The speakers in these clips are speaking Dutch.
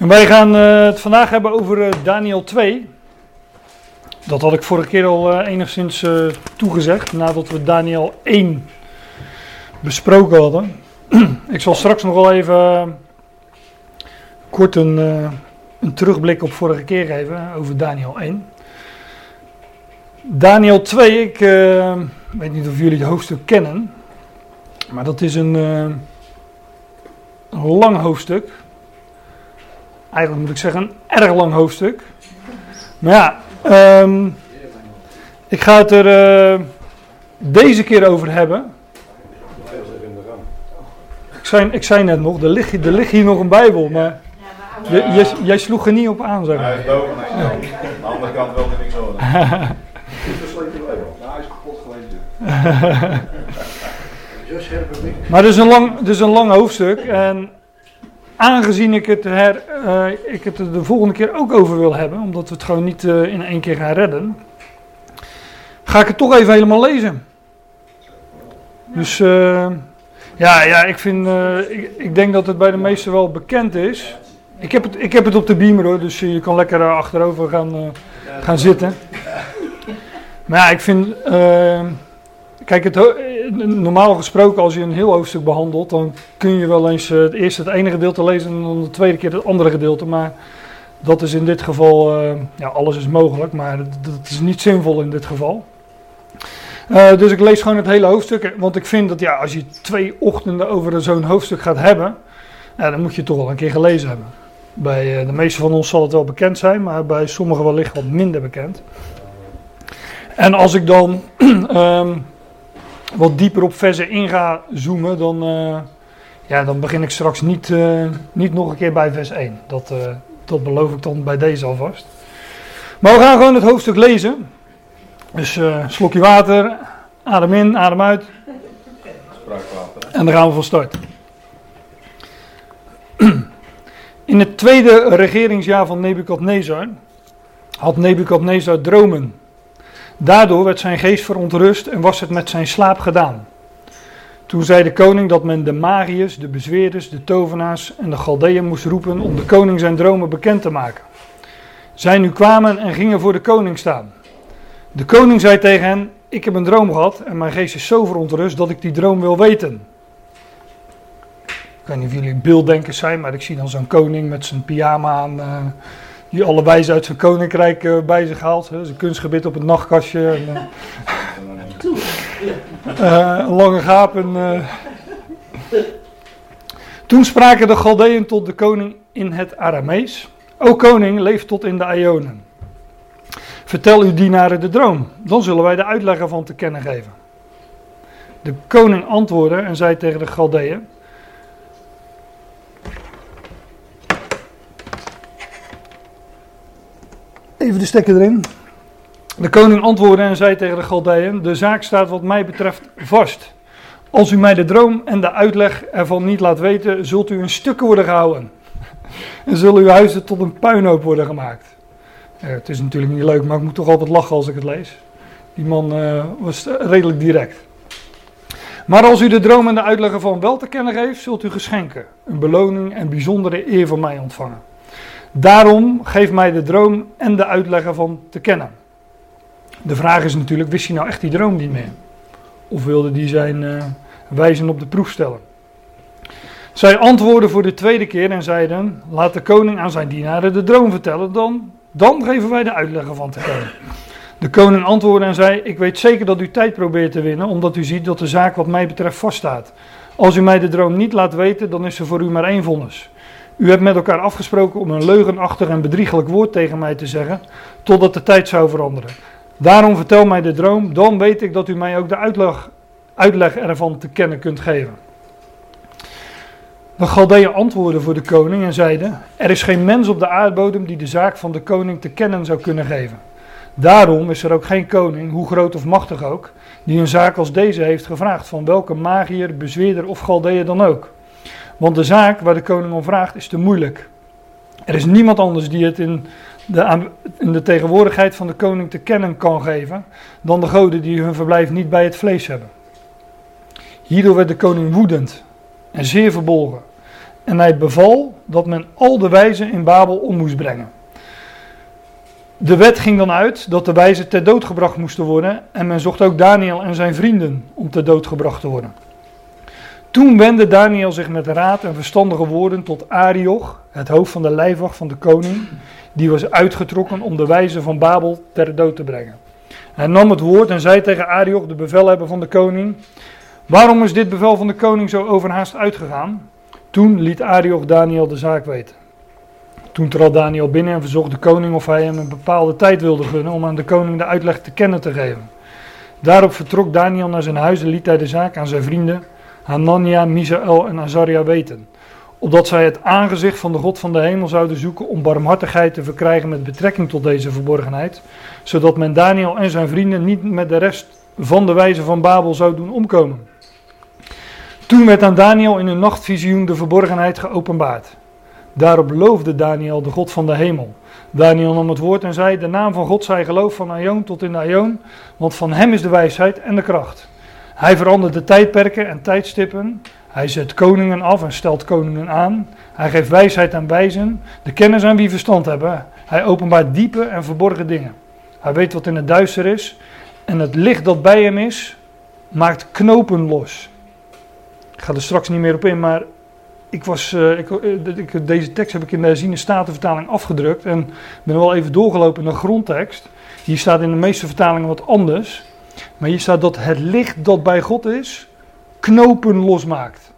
En wij gaan eh, het vandaag hebben over eh, Daniel 2. Dat had ik vorige keer al eh, enigszins toegezegd, nadat we Daniel 1 besproken hadden. ik zal straks nog wel even kort een, een terugblik op vorige keer geven over Daniel 1. Daniel 2, ik weet niet of jullie het hoofdstuk kennen, maar dat is een, een lang hoofdstuk. Eigenlijk moet ik zeggen een erg lang hoofdstuk. Maar ja, ehm, ik ga het er eh, deze keer over hebben. Ik zei, ik zei net nog, er ligt, hier- er ligt hier nog een Bijbel, maar je, jij, jij sloeg er niet op aan, zeg Hij maar. hij is. Aan de andere kant wil hij niks horen. Hij is kapot gelezen. Zo. Maar het is een lang, het is een lang hoofdstuk en aangezien ik het, her, eh, ik het er de volgende keer ook over wil hebben, omdat we het gewoon niet eh, in één keer gaan redden, ga ik het toch even helemaal lezen. Dus eh, ja, ja, ik, vind, ik, ik denk dat het bij de meesten wel bekend is. Ik heb het, ik heb het op de beamer hoor, dus je kan lekker achterover gaan, gaan zitten. Maar ja, ik vind. Kijk, het, eh, normaal gesproken, als je een heel hoofdstuk behandelt, dan kun je wel eens eh, het eerste het ene gedeelte lezen en dan de tweede keer het andere gedeelte. Maar dat is in dit geval. eh, ja, alles is mogelijk, maar dat, is niet zinvol in dit geval. Dus ik lees gewoon het hele hoofdstuk. Want ik vind dat ja, als je twee ochtenden over zo'n hoofdstuk gaat hebben, dan moet je het toch wel een keer gelezen hebben. Bij de meeste van ons zal het wel bekend zijn, maar bij sommigen wellicht wat minder bekend. En als ik dan ehm, wat dieper op versen in ga zoomen, dan, eh, ja, dan begin ik straks niet, eh, niet nog een keer bij vers 1. Dat, eh, dat beloof ik dan bij deze alvast. Maar we gaan gewoon het hoofdstuk lezen. Dus slokje water, adem in, adem uit. Spraakwater. En dan gaan we van start. In het tweede regeringsjaar van Nebukadnezar had Nebukadnezar dromen. Daardoor werd zijn geest verontrust en was het met zijn slaap gedaan. Toen zei de koning dat men de magiërs, de bezweerders, de tovenaars en de Galdeën moest roepen om de koning zijn dromen bekend te maken. Zij nu kwamen en gingen voor de koning staan. De koning zei tegen hen: Ik heb een droom gehad en mijn geest is zo verontrust dat ik die droom wil weten. Ik weet niet of jullie beelddenkers zijn, maar ik zie dan zo'n koning met zijn pyjama aan. eh, die alle wijzen uit zijn koninkrijk eh, bij zich haalt. Hè, zijn kunstgebit op het nachtkastje. En, eh, eh, een lange gaap. En, eh. Toen spraken de Galdeën tot de koning in het Aramees. O koning, leef tot in de Ionen. Vertel uw dienaren de droom, dan zullen wij de uitleg ervan te kennen geven. De koning antwoordde en zei tegen de Galdeën: Even de stekker erin. De koning antwoordde en zei tegen de Galdeën: De zaak staat wat mij betreft vast. Als u mij de droom en de uitleg ervan niet laat weten, zult u in stukken worden gehouden. En zullen uw huizen tot een puinhoop worden gemaakt. Het is natuurlijk niet leuk, maar ik moet toch altijd lachen als ik het lees. Die man eh, was redelijk direct. Maar als u de droom en de uitleg ervan wel te kennen geeft, zult u geschenken, een beloning en bijzondere eer van mij ontvangen. Daarom geef mij de droom en de uitleg ervan te kennen. De vraag is natuurlijk, wist hij nou echt die droom niet meer? Of wilde die zijn eh, wijzen op de proef stellen? Zij antwoordden voor de tweede keer en zeiden: Laat de koning aan zijn dienaren de droom vertellen, dan, dan geven wij de uitleg ervan te kennen. De koning antwoordde en zei: Ik weet zeker dat u tijd probeert te winnen, omdat u ziet dat de zaak wat mij betreft vaststaat. Als u mij de droom niet laat weten, dan is er voor u maar één vonnis. U hebt met elkaar afgesproken om een leugenachtig en bedriegelijk woord tegen mij te zeggen, totdat de tijd zou veranderen. Daarom vertel mij de droom, dan weet ik dat u mij ook de uitleg, uitleg ervan te kennen kunt geven. De Galdeën antwoordden voor de koning en zeiden: Er is geen mens op de aardbodem die de zaak van de koning te kennen zou kunnen geven. Daarom is er ook geen koning, hoe groot of machtig ook, die een zaak als deze heeft gevraagd van welke magier, bezweerder of Galdeën dan ook. Want de zaak waar de koning om vraagt is te moeilijk. Er is niemand anders die het in de, in de tegenwoordigheid van de koning te kennen kan geven dan de goden die hun verblijf niet bij het vlees hebben. Hierdoor werd de koning woedend en zeer verbolgen. En hij beval dat men al de wijzen in Babel om moest brengen. De wet ging dan uit dat de wijzen ter dood gebracht moesten worden en men zocht ook Daniel en zijn vrienden om ter dood gebracht te worden. Toen wendde Daniel zich met raad en verstandige woorden tot Arioch, het hoofd van de lijfwacht van de koning, die was uitgetrokken om de wijzen van Babel ter dood te brengen. Hij nam het woord en zei tegen Arioch, de bevelhebber van de koning, waarom is dit bevel van de koning zo overhaast uitgegaan? Toen liet Arioch Daniel de zaak weten. Toen trad Daniel binnen en verzocht de koning of hij hem een bepaalde tijd wilde gunnen om aan de koning de uitleg te kennen te geven. Daarop vertrok Daniel naar zijn huis en liet hij de zaak aan zijn vrienden Hanania, Misaël en Azaria weten. Opdat zij het aangezicht van de God van de hemel zouden zoeken om barmhartigheid te verkrijgen met betrekking tot deze verborgenheid. Zodat men Daniel en zijn vrienden niet met de rest van de wijze van Babel zou doen omkomen. Toen werd aan Daniel in een nachtvisioen de verborgenheid geopenbaard. Daarop loofde Daniel de God van de hemel. Daniel nam het woord en zei: De naam van God zij geloof van Aion tot in Aion, want van hem is de wijsheid en de kracht. Hij verandert de tijdperken en tijdstippen. Hij zet koningen af en stelt koningen aan. Hij geeft wijsheid aan wijzen, de kennis aan wie verstand hebben. Hij openbaart diepe en verborgen dingen. Hij weet wat in het duister is. En het licht dat bij hem is, maakt knopen los. Ik ga er straks niet meer op in, maar ik was, uh, ik, ik, deze tekst heb ik in de herziene statenvertaling afgedrukt. En ben wel even doorgelopen in de grondtekst. Hier staat in de meeste vertalingen wat anders. Maar hier staat dat het licht dat bij God is, knopen losmaakt.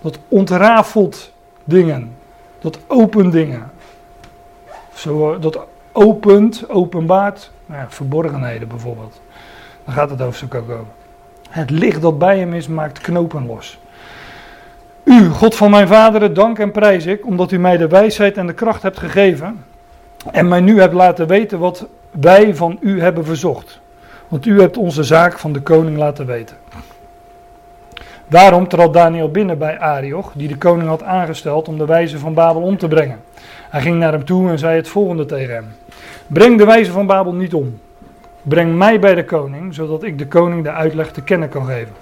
Dat ontrafelt dingen. Dat opent dingen. Zo, dat opent, openbaart, nou ja, verborgenheden bijvoorbeeld. Daar gaat het hoofdstuk ook over. Het licht dat bij hem is, maakt knopen los. U, God van mijn vaderen, dank en prijs ik, omdat u mij de wijsheid en de kracht hebt gegeven. En mij nu hebt laten weten wat wij van u hebben verzocht. Want u hebt onze zaak van de koning laten weten. Daarom trad Daniel binnen bij Arioch, die de koning had aangesteld om de wijze van Babel om te brengen. Hij ging naar hem toe en zei het volgende tegen hem: Breng de wijze van Babel niet om. Breng mij bij de koning, zodat ik de koning de uitleg te kennen kan geven.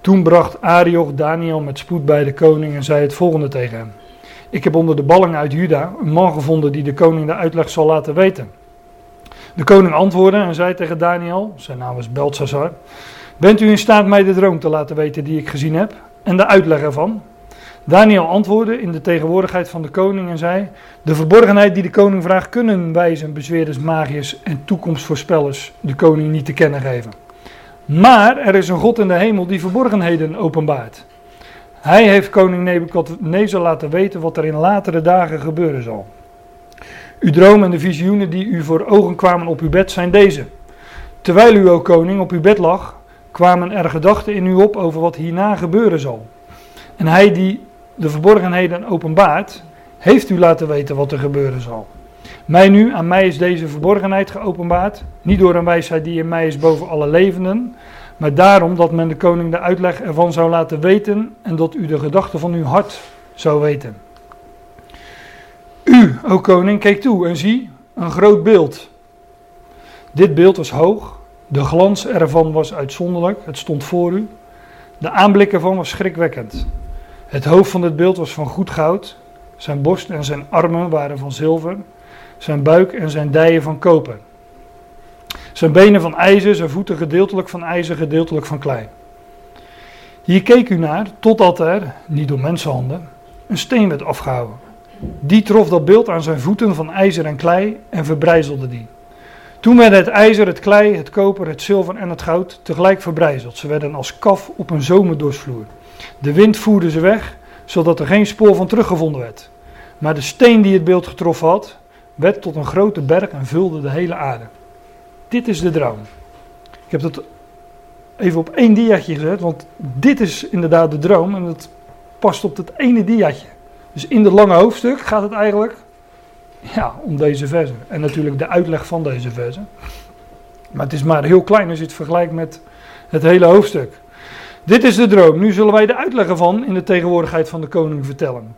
Toen bracht Arioch Daniel met spoed bij de koning en zei het volgende tegen hem: Ik heb onder de balling uit Juda een man gevonden die de koning de uitleg zal laten weten. De koning antwoordde en zei tegen Daniel, zijn naam was Belshazzar, bent u in staat mij de droom te laten weten die ik gezien heb en de uitleg ervan? Daniel antwoordde in de tegenwoordigheid van de koning en zei, de verborgenheid die de koning vraagt kunnen wijzen, bezweerders, magiërs en toekomstvoorspellers de koning niet te kennen geven. Maar er is een God in de hemel die verborgenheden openbaart. Hij heeft koning Nebukadnezar laten weten wat er in latere dagen gebeuren zal. Uw droom en de visioenen die u voor ogen kwamen op uw bed zijn deze. Terwijl u, o koning, op uw bed lag, kwamen er gedachten in u op over wat hierna gebeuren zal. En hij die de verborgenheden openbaart, heeft u laten weten wat er gebeuren zal. Mij nu, aan mij is deze verborgenheid geopenbaard, niet door een wijsheid die in mij is boven alle levenden, maar daarom dat men de koning de uitleg ervan zou laten weten en dat u de gedachten van uw hart zou weten. U, o koning, keek toe en zie een groot beeld. Dit beeld was hoog, de glans ervan was uitzonderlijk, het stond voor u. De aanblik ervan was schrikwekkend. Het hoofd van dit beeld was van goed goud, zijn borst en zijn armen waren van zilver, zijn buik en zijn dijen van koper. Zijn benen van ijzer, zijn voeten gedeeltelijk van ijzer, gedeeltelijk van klei. Hier keek u naar totdat er, niet door mensenhanden, een steen werd afgehouden die trof dat beeld aan zijn voeten van ijzer en klei en verbrijzelde die. Toen werden het ijzer, het klei, het koper, het zilver en het goud tegelijk verbrijzeld. Ze werden als kaf op een zomerdorsvloer. De wind voerde ze weg, zodat er geen spoor van teruggevonden werd. Maar de steen die het beeld getroffen had, werd tot een grote berg en vulde de hele aarde. Dit is de droom. Ik heb dat even op één diaatje gezet, want dit is inderdaad de droom en dat past op dat ene diaatje. Dus in het lange hoofdstuk gaat het eigenlijk ja, om deze versen. En natuurlijk de uitleg van deze versen. Maar het is maar heel klein als je het vergelijkt met het hele hoofdstuk. Dit is de droom. Nu zullen wij de uitleg ervan in de tegenwoordigheid van de koning vertellen.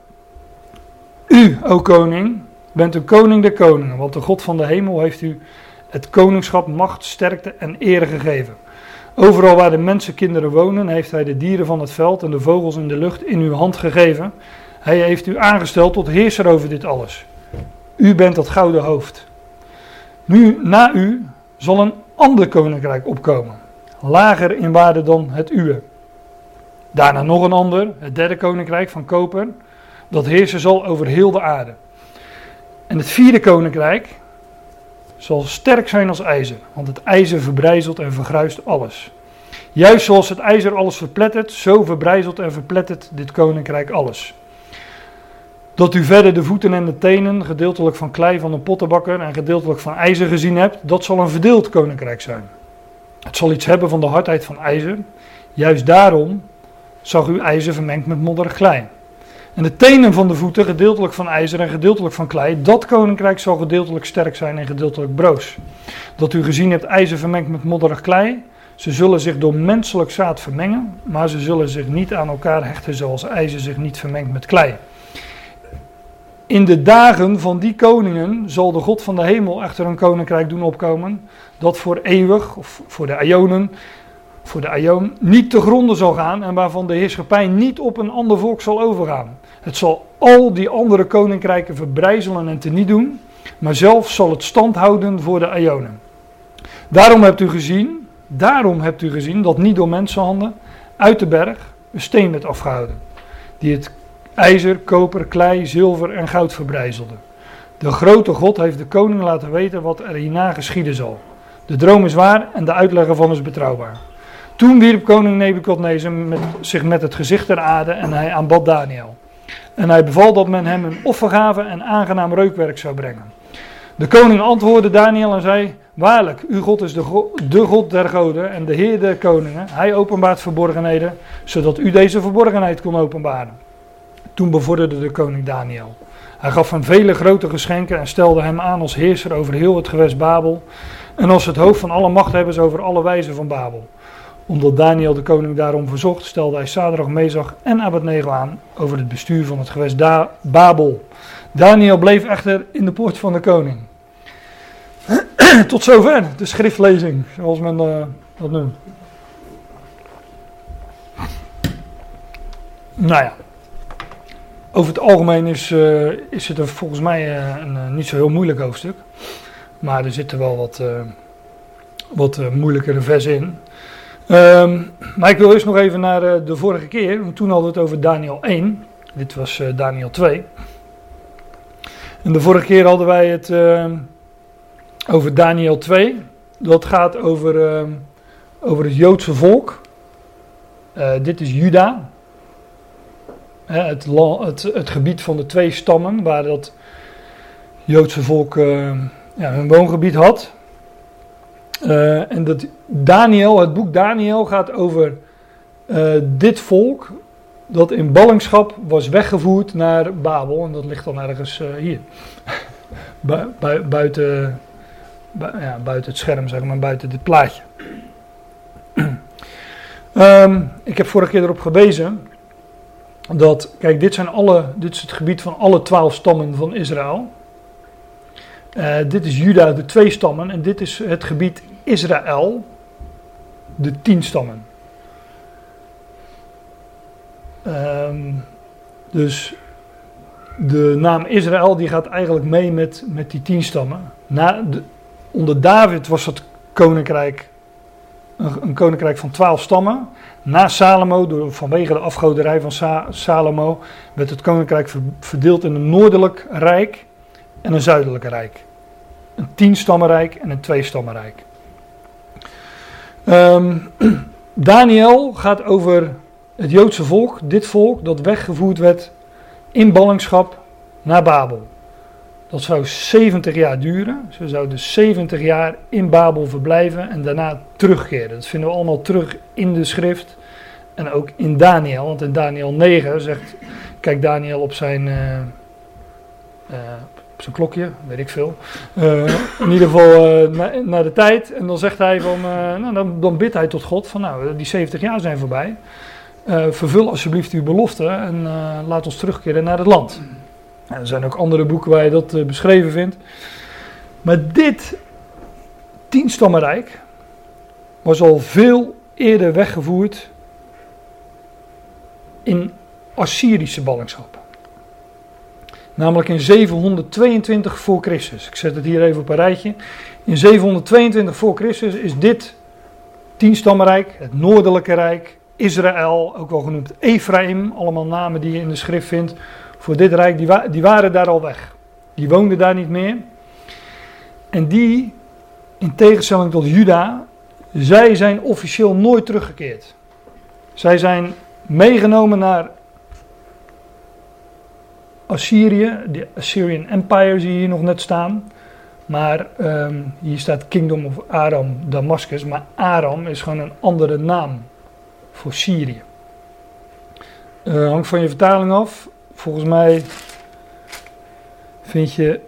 U, o koning, bent een koning der koningen, want de God van de hemel heeft u het koningschap, macht, sterkte en ere gegeven. Overal waar de mensenkinderen wonen, heeft hij de dieren van het veld en de vogels in de lucht in uw hand gegeven. Hij heeft u aangesteld tot heerser over dit alles. U bent dat gouden hoofd. Nu, na u, zal een ander koninkrijk opkomen, lager in waarde dan het uwe. Daarna nog een ander, het derde koninkrijk van koper, dat heersen zal over heel de aarde. En het vierde koninkrijk zal sterk zijn als ijzer, want het ijzer verbrijzelt en vergruist alles. Juist zoals het ijzer alles verplettert, zo verbrijzelt en verplettert dit koninkrijk alles. Dat u verder de voeten en de tenen, gedeeltelijk van klei van een pottenbakker en gedeeltelijk van ijzer gezien hebt, dat zal een verdeeld koninkrijk zijn. Het zal iets hebben van de hardheid van ijzer. Juist daarom zag u ijzer vermengd met modderig klei. En de tenen van de voeten, gedeeltelijk van ijzer en gedeeltelijk van klei, dat koninkrijk zal gedeeltelijk sterk zijn en gedeeltelijk broos. Dat u gezien hebt ijzer vermengd met modderig klei, ze zullen zich door menselijk zaad vermengen, maar ze zullen zich niet aan elkaar hechten zoals ijzer zich niet vermengt met klei. In de dagen van die koningen zal de God van de hemel echter een koninkrijk doen opkomen, dat voor eeuwig, of voor de Ionen, voor de Aion, niet te gronden zal gaan en waarvan de heerschappij niet op een ander volk zal overgaan. Het zal al die andere koninkrijken verbrijzelen en teniet doen, maar zelf zal het stand houden voor de Ionen. Daarom hebt u gezien, daarom hebt u gezien dat niet door mensenhanden uit de berg een steen werd afgehouden, die het ijzer, koper, klei, zilver en goud verbrijzelde. De grote God heeft de koning laten weten wat er hierna geschieden zal. De droom is waar en de uitleg ervan is betrouwbaar. Toen wierp koning Nebukadnezar zich met het gezicht ter aarde en hij aanbad Daniel. En hij beval dat men hem een offergave en aangenaam reukwerk zou brengen. De koning antwoordde Daniel en zei: Waarlijk, uw God is de, de God der goden en de Heer der koningen. Hij openbaart verborgenheden, zodat u deze verborgenheid kon openbaren. Toen bevorderde de koning Daniel. Hij gaf hem vele grote geschenken en stelde hem aan als heerser over heel het gewest Babel en als het hoofd van alle machthebbers over alle wijzen van Babel. Omdat Daniel de koning daarom verzocht, stelde hij Sadrach, Mezach en Abednego aan over het bestuur van het gewest da Babel. Daniel bleef echter in de poort van de koning. Tot zover de schriftlezing, zoals men uh, dat noemt. Nou ja, over het algemeen is, uh, is het er volgens mij uh, een, een, niet zo heel moeilijk hoofdstuk. Maar er zitten wel wat, wat moeilijkere versen in. Um, maar ik wil eerst nog even naar de vorige keer. Toen hadden we het over Daniel 1. Dit was Daniel 2. En de vorige keer hadden wij het over Daniel 2. Dat gaat over, over het Joodse volk. dit is Juda het, het, gebied van de twee stammen, waar dat Joodse volk uh, ja, hun woongebied had. Uh, en dat Daniel, het boek Daniel gaat over uh, dit volk dat in ballingschap was weggevoerd naar Babel. En dat ligt dan ergens hier. Bu bu buiten, bu ja, buiten het scherm, zeg maar, buiten dit plaatje. um, ik heb vorige keer erop gewezen dat, kijk, dit, zijn alle, dit is het gebied van alle twaalf stammen van Israël. Uh, dit is Juda, de twee stammen, en dit is het gebied Israël, de tien stammen. Um, dus de naam Israël die gaat eigenlijk mee met, met die tien stammen. Na de, onder David was het koninkrijk een, koninkrijk van twaalf stammen. Na Salomo, door, vanwege de afgoderij van Sa Salomo, werd het koninkrijk verdeeld in een noordelijk rijk en een zuidelijk rijk. Een tienstammenrijk en een tweestammenrijk. Um, Daniel gaat over het Joodse volk, dit volk dat weggevoerd werd in ballingschap naar Babel. Dat zou 70 jaar duren. Ze zouden 70 jaar in Babel verblijven en daarna terugkeren. Dat vinden we allemaal terug in de schrift. En ook in Daniel. Want in Daniel 9 zegt. Kijk Daniel op zijn. Uh, uh, op zijn klokje, weet ik veel. Uh, in ieder geval naar na de tijd. En dan zegt hij van. nou, dan, dan bidt hij tot God van. Nou, die 70 jaar zijn voorbij. vervul alsjeblieft uw belofte. En laat ons terugkeren naar het land. Er zijn ook andere boeken waar je dat uh, beschreven vindt. Maar dit tienstammenrijk was al veel eerder weggevoerd in Assyrische ballingschap. Namelijk in 722 voor Christus. Ik zet het hier even op een rijtje. In 722 voor Christus is dit tienstammenrijk, het noordelijke rijk, Israël, ook wel genoemd Ephraim, allemaal namen die je in de schrift vindt voor dit rijk, die, die waren daar al weg. Die woonden daar niet meer. En die, in tegenstelling tot Juda, zij zijn officieel nooit teruggekeerd. Zij zijn meegenomen naar Assyrië, de Assyrian Empire zie je hier nog net staan. Maar um, hier staat Kingdom of Aram, Damascus. Maar Aram is gewoon een andere naam voor Syrië. Uh, hangt van je vertaling af. Volgens mij vind je.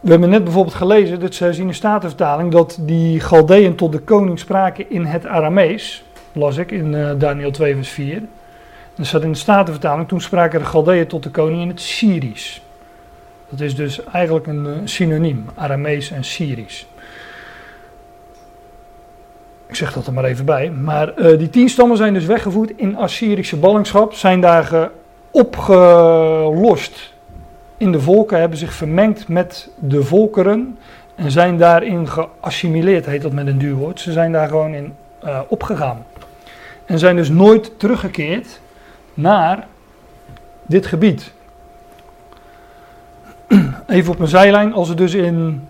We hebben net bijvoorbeeld gelezen, dat ze zien in Statenvertaling, dat die Galdeën tot de koning spraken in het Aramees. Las ik in uh, Daniel 2, vers 4. Er staat in de Statenvertaling, toen spraken de Galdeën tot de koning in het Syrisch. Dat is dus eigenlijk een uh, synoniem, Aramees en Syrisch. Ik zeg dat er maar even bij. Maar uh, die tien stammen zijn dus weggevoerd in Assyrische ballingschap, zijn daar opgelost in de volken, hebben zich vermengd met de volkeren en zijn daarin geassimileerd, heet dat met een duur woord. Ze zijn daar gewoon in uh, opgegaan. En zijn dus nooit teruggekeerd naar dit gebied. Even op een zijlijn, als we dus in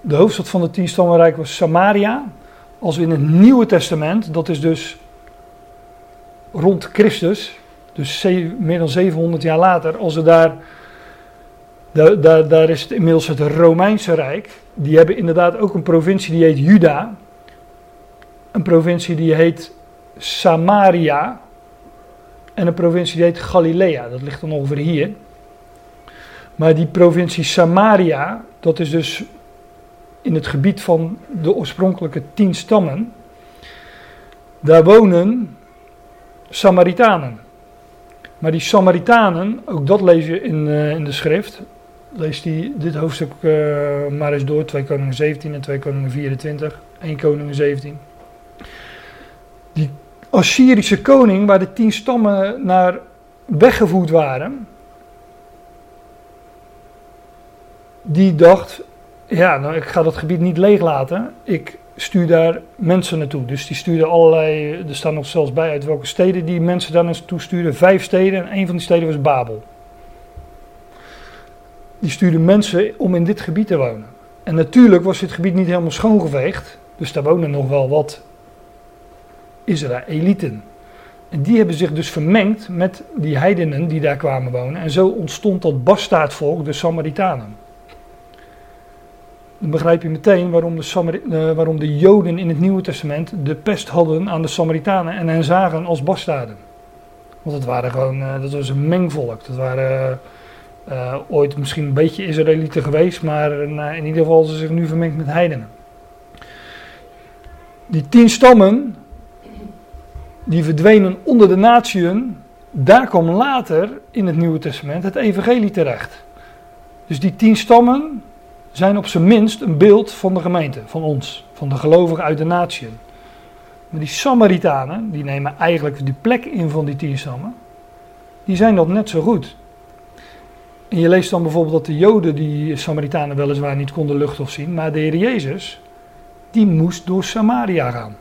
de hoofdstad van het tienstammenrijk was Samaria, als we in het Nieuwe Testament, dat is dus rond Christus, dus meer dan 700 jaar later, als we daar, daar, daar, is het inmiddels het Romeinse Rijk, die hebben inderdaad ook een provincie die heet Juda, een provincie die heet Samaria en een provincie die heet Galilea, dat ligt dan ongeveer hier. Maar die provincie Samaria, dat is dus in het gebied van de oorspronkelijke tien stammen. Daar wonen Samaritanen. Maar die Samaritanen, ook dat lees je in, uh, in de schrift. Lees die, dit hoofdstuk uh, maar eens door. 2 Koningen 17 en 2 Koningen 24. 1 Koningen 17. Die Assyrische koning, waar de tien stammen naar weggevoerd waren. Die dacht, ja, nou, ik ga dat gebied niet leeglaten. Ik stuur daar mensen naartoe. Dus die stuurde allerlei, er staan nog zelfs bij uit welke steden die mensen daar naartoe stuurden. Vijf steden en een van die steden was Babel. Die stuurden mensen om in dit gebied te wonen. En natuurlijk was dit gebied niet helemaal schoongeveegd. Dus daar wonen nog wel wat Israëlieten. En die hebben zich dus vermengd met die heidenen die daar kwamen wonen. En zo ontstond dat bastaardvolk, de Samaritanen dan begrijp je meteen waarom de, uh, waarom de Joden in het Nieuwe Testament de pest hadden aan de Samaritanen en hen zagen als bastaarden. Want het waren gewoon, uh, dat was een mengvolk. Dat waren uh, ooit misschien een beetje Israëlieten geweest, maar in ieder geval ze zich nu vermengd met heidenen. Die tien stammen, die verdwenen onder de natieën, daar kwam later in het Nieuwe Testament het evangelie terecht. Dus die tien stammen, zijn op zijn minst een beeld van de gemeente, van ons, van de gelovigen uit de natieën. Maar die Samaritanen, die nemen eigenlijk de plek in van die tien stammen, die zijn dat net zo goed. En je leest dan bijvoorbeeld dat de Joden die Samaritanen weliswaar niet konden luchthof zien, maar de Heer Jezus, die moest door Samaria gaan.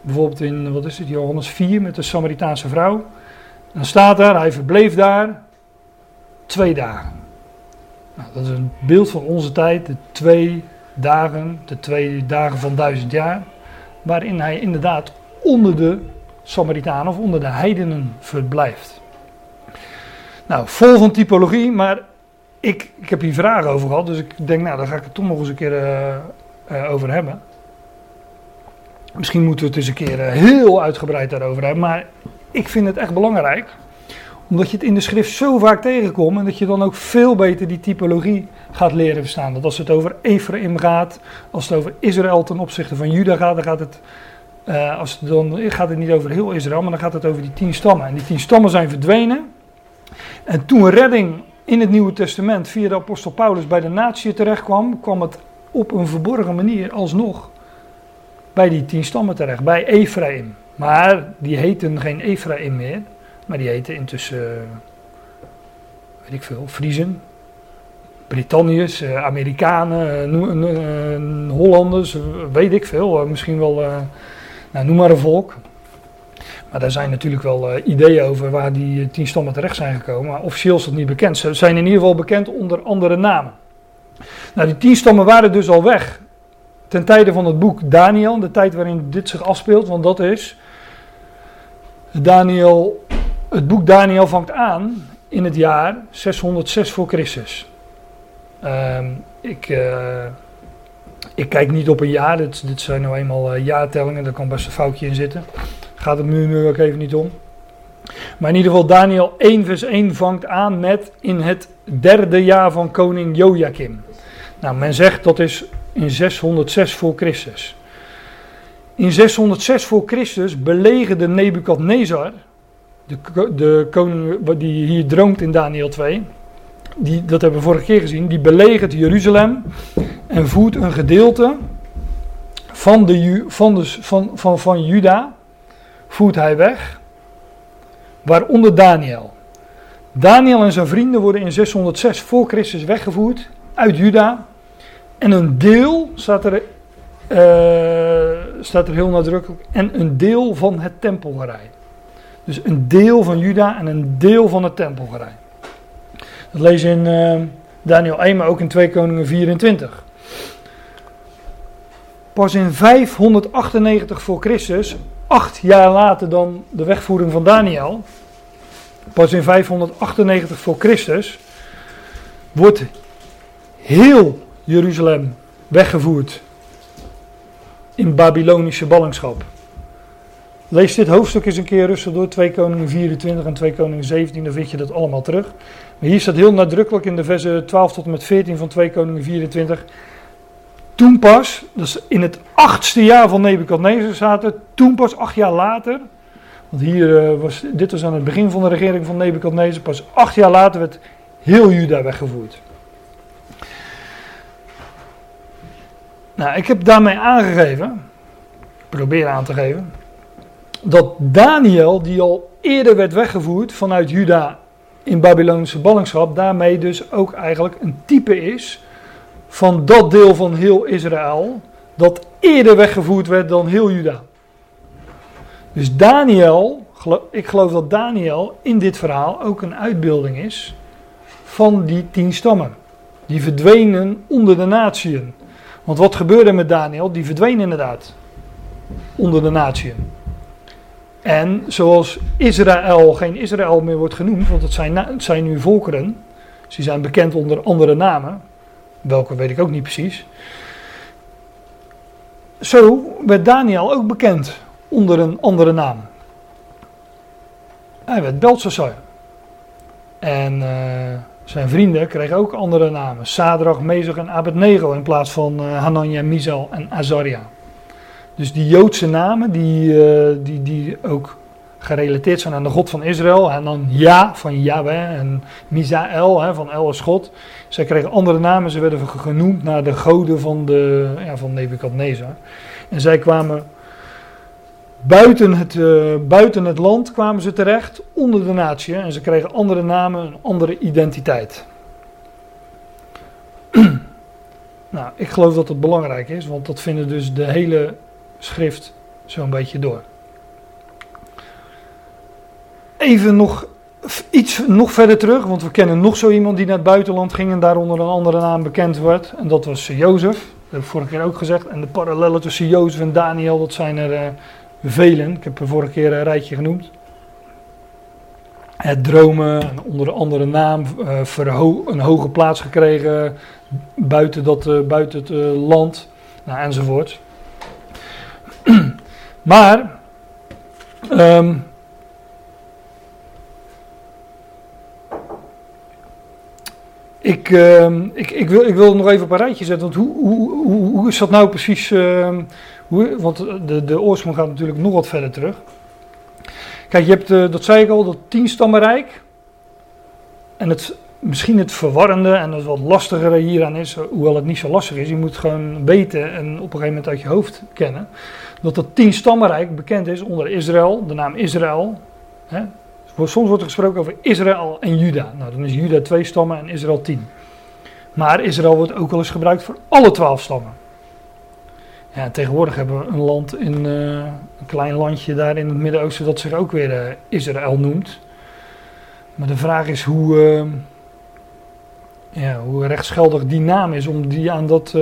Bijvoorbeeld in, wat is het, Johannes 4 met de Samaritaanse vrouw. Dan staat daar, hij verbleef daar twee dagen. Nou, dat is een beeld van onze tijd, de twee dagen, de twee dagen van duizend jaar, waarin hij inderdaad onder de Samaritanen of onder de heidenen verblijft. Nou, vol van typologie, maar ik, ik heb hier vragen over gehad, dus ik denk, nou, daar ga ik het toch nog eens een keer uh, uh, over hebben. Misschien moeten we het eens een keer uh, heel uitgebreid daarover hebben, maar ik vind het echt belangrijk omdat je het in de schrift zo vaak tegenkomt en dat je dan ook veel beter die typologie gaat leren verstaan. Dat als het over Ephraim gaat, als het over Israël ten opzichte van Juda gaat, dan gaat het, uh, als dan gaat het niet over heel Israël, maar dan gaat het over die tien stammen. En die tien stammen zijn verdwenen. En toen redding in het Nieuwe Testament via de apostel Paulus bij de natie terechtkwam, kwam het op een verborgen manier alsnog bij die tien stammen terecht, bij Ephraim. Maar die heten geen Ephraim meer, maar die heten intussen, weet ik veel, Friezen, Britanniërs, eh, Amerikanen, eh, eh, Hollanders, eh, weet ik veel. eh, misschien wel, eh, nou, noem maar een volk. Maar daar zijn natuurlijk wel eh, ideeën over waar die eh, tien stammen terecht zijn gekomen. Maar officieel is dat niet bekend. Ze zijn in ieder geval bekend onder andere namen. Nou, die tien stammen waren dus al weg ten tijde van het boek Daniel, de tijd waarin dit zich afspeelt. Want dat is, Daniel, het boek Daniel vangt aan in het jaar 606 voor Christus. Ehm, ik, eh, ik kijk niet op een jaar, dit, zijn nou eenmaal eh, jaartellingen, daar kan best een foutje in zitten. Gaat het nu, nu ook even niet om. Maar in ieder geval, Daniel 1 vers 1 vangt aan met in het derde jaar van koning Joachim. Nou, men zegt dat is in 606 voor Christus. In 606 voor Christus belegerde Nebukadnezar, de, de koning die hier droomt in Daniel 2, die, dat hebben we vorige keer gezien, die belegert Jeruzalem en voert een gedeelte van, de, van, van, van, van Juda, voert hij weg, waaronder Daniel. Daniel en zijn vrienden worden in 606 voor Christus weggevoerd uit Juda. En een deel, staat er, eh, staat er heel nadrukkelijk, en een deel van het tempelgerij. Dus een deel van Juda en een deel van het tempelgerij. Dat lees je in eh, Daniel 1, maar ook in 2 Koningen 24. Pas in 598 voor Christus, acht jaar later dan de wegvoering van Daniel, pas in 598 voor Christus, wordt heel Jeruzalem weggevoerd in Babylonische ballingschap. Lees dit hoofdstuk eens een keer rustig door, 2 Koningen 24 en 2 Koningen 17, dan vind je dat allemaal terug. Maar hier staat heel nadrukkelijk in de versen 12 tot en met 14 van 2 Koningen 24. Toen pas, dat is in het achtste jaar van Nebukadnezar zaten, toen pas acht jaar later, want hier eh, was, dit was aan het begin van de regering van Nebukadnezar, pas acht jaar later werd heel Juda weggevoerd. Nou, ik heb daarmee aangegeven, probeer aan te geven, dat Daniel, die al eerder werd weggevoerd vanuit Juda in Babylonische ballingschap, daarmee dus ook eigenlijk een type is van dat deel van heel Israël, dat eerder weggevoerd werd dan heel Juda. Dus Daniel, ik geloof dat Daniel in dit verhaal ook een uitbeelding is van die tien stammen. Die verdwenen onder de natieën. Want wat gebeurde met Daniel? Die verdween inderdaad onder de natieën. En zoals Israël geen Israël meer wordt genoemd, want het zijn, zijn nu volkeren. Ze zijn bekend onder andere namen. Welke weet ik ook niet precies. Zo werd Daniel ook bekend onder een andere naam. Hij werd Belshazzar. En eh, zijn vrienden kregen ook andere namen. Sadrach, Mezach en Abednego in plaats van eh, Hanania, Misal en Azaria. Dus die Joodse namen die, eh, die, die ook gerelateerd zijn aan de God van Israël. En dan Ja van Yahweh en Misael van El is God. Zij kregen andere namen. Ze werden genoemd naar de goden van, de, ja, van Nebukadnezar. En zij kwamen buiten het, eh, buiten het land kwamen ze terecht, onder de natie. En ze kregen andere namen, een andere identiteit. nou, ik geloof dat het belangrijk is, want dat vinden dus de hele schrift zo'n beetje door. Even nog iets nog verder terug, want we kennen nog zo iemand die naar het buitenland ging en daar onder een andere naam bekend werd. En dat was Jozef. Dat heb ik vorige keer ook gezegd. En de parallellen tussen Jozef en Daniel, dat zijn er eh, velen. Ik heb er vorige keer een rijtje genoemd. Het dromen, en onder een andere naam, eh, een hoge plaats gekregen buiten, dat, eh, buiten het land, nou, enzovoort. maar, ehm, ik, ehm, ik, ik, wil, ik wil nog even op een rijtje zetten, want hoe, hoe, hoe, hoe is dat nou precies? ehm, hoe, want de, de oorsprong gaat natuurlijk nog wat verder terug. Kijk, je hebt, eh, dat zei ik al, dat tienstammenrijk. En het, misschien het verwarrende en het wat lastigere hieraan is, hoewel het niet zo lastig is, je moet gewoon weten en op een gegeven moment uit je hoofd kennen, dat dat tienstammenrijk bekend is onder Israël, de naam Israël. Hè, Soms wordt er gesproken over Israël en Juda. Nou, dan is Juda twee stammen en Israël tien. Maar Israël wordt ook wel eens gebruikt voor alle twaalf stammen. Ja, tegenwoordig hebben we een land in eh, een klein landje daar in het Midden-Oosten dat zich ook weer uh, Israël noemt. Maar de vraag is hoe, uh, ja, hoe rechtsgeldig die naam is om die aan dat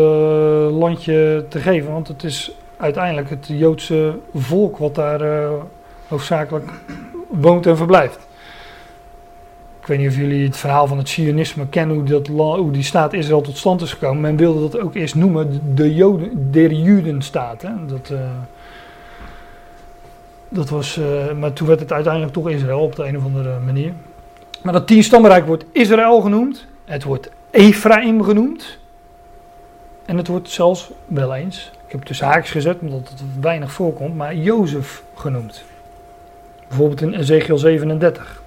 landje te geven. Want het is uiteindelijk het Joodse volk wat daar hoofdzakelijk woont en verblijft. Ik weet niet of jullie het verhaal van het Zionisme kennen, hoe, dat, hoe die staat Israël tot stand is gekomen. Men wilde dat ook eerst noemen de Joden, der Judenstaat. Hè? Dat, uh, dat was, uh, maar toen werd het uiteindelijk toch Israël op de een of andere manier. Maar dat tienstammenrijk wordt Israël genoemd. Het wordt Ephraim genoemd. En het wordt zelfs wel eens, ik heb tussen haakjes gezet omdat het weinig voorkomt, maar Jozef genoemd. Bijvoorbeeld in Ezekiel 37.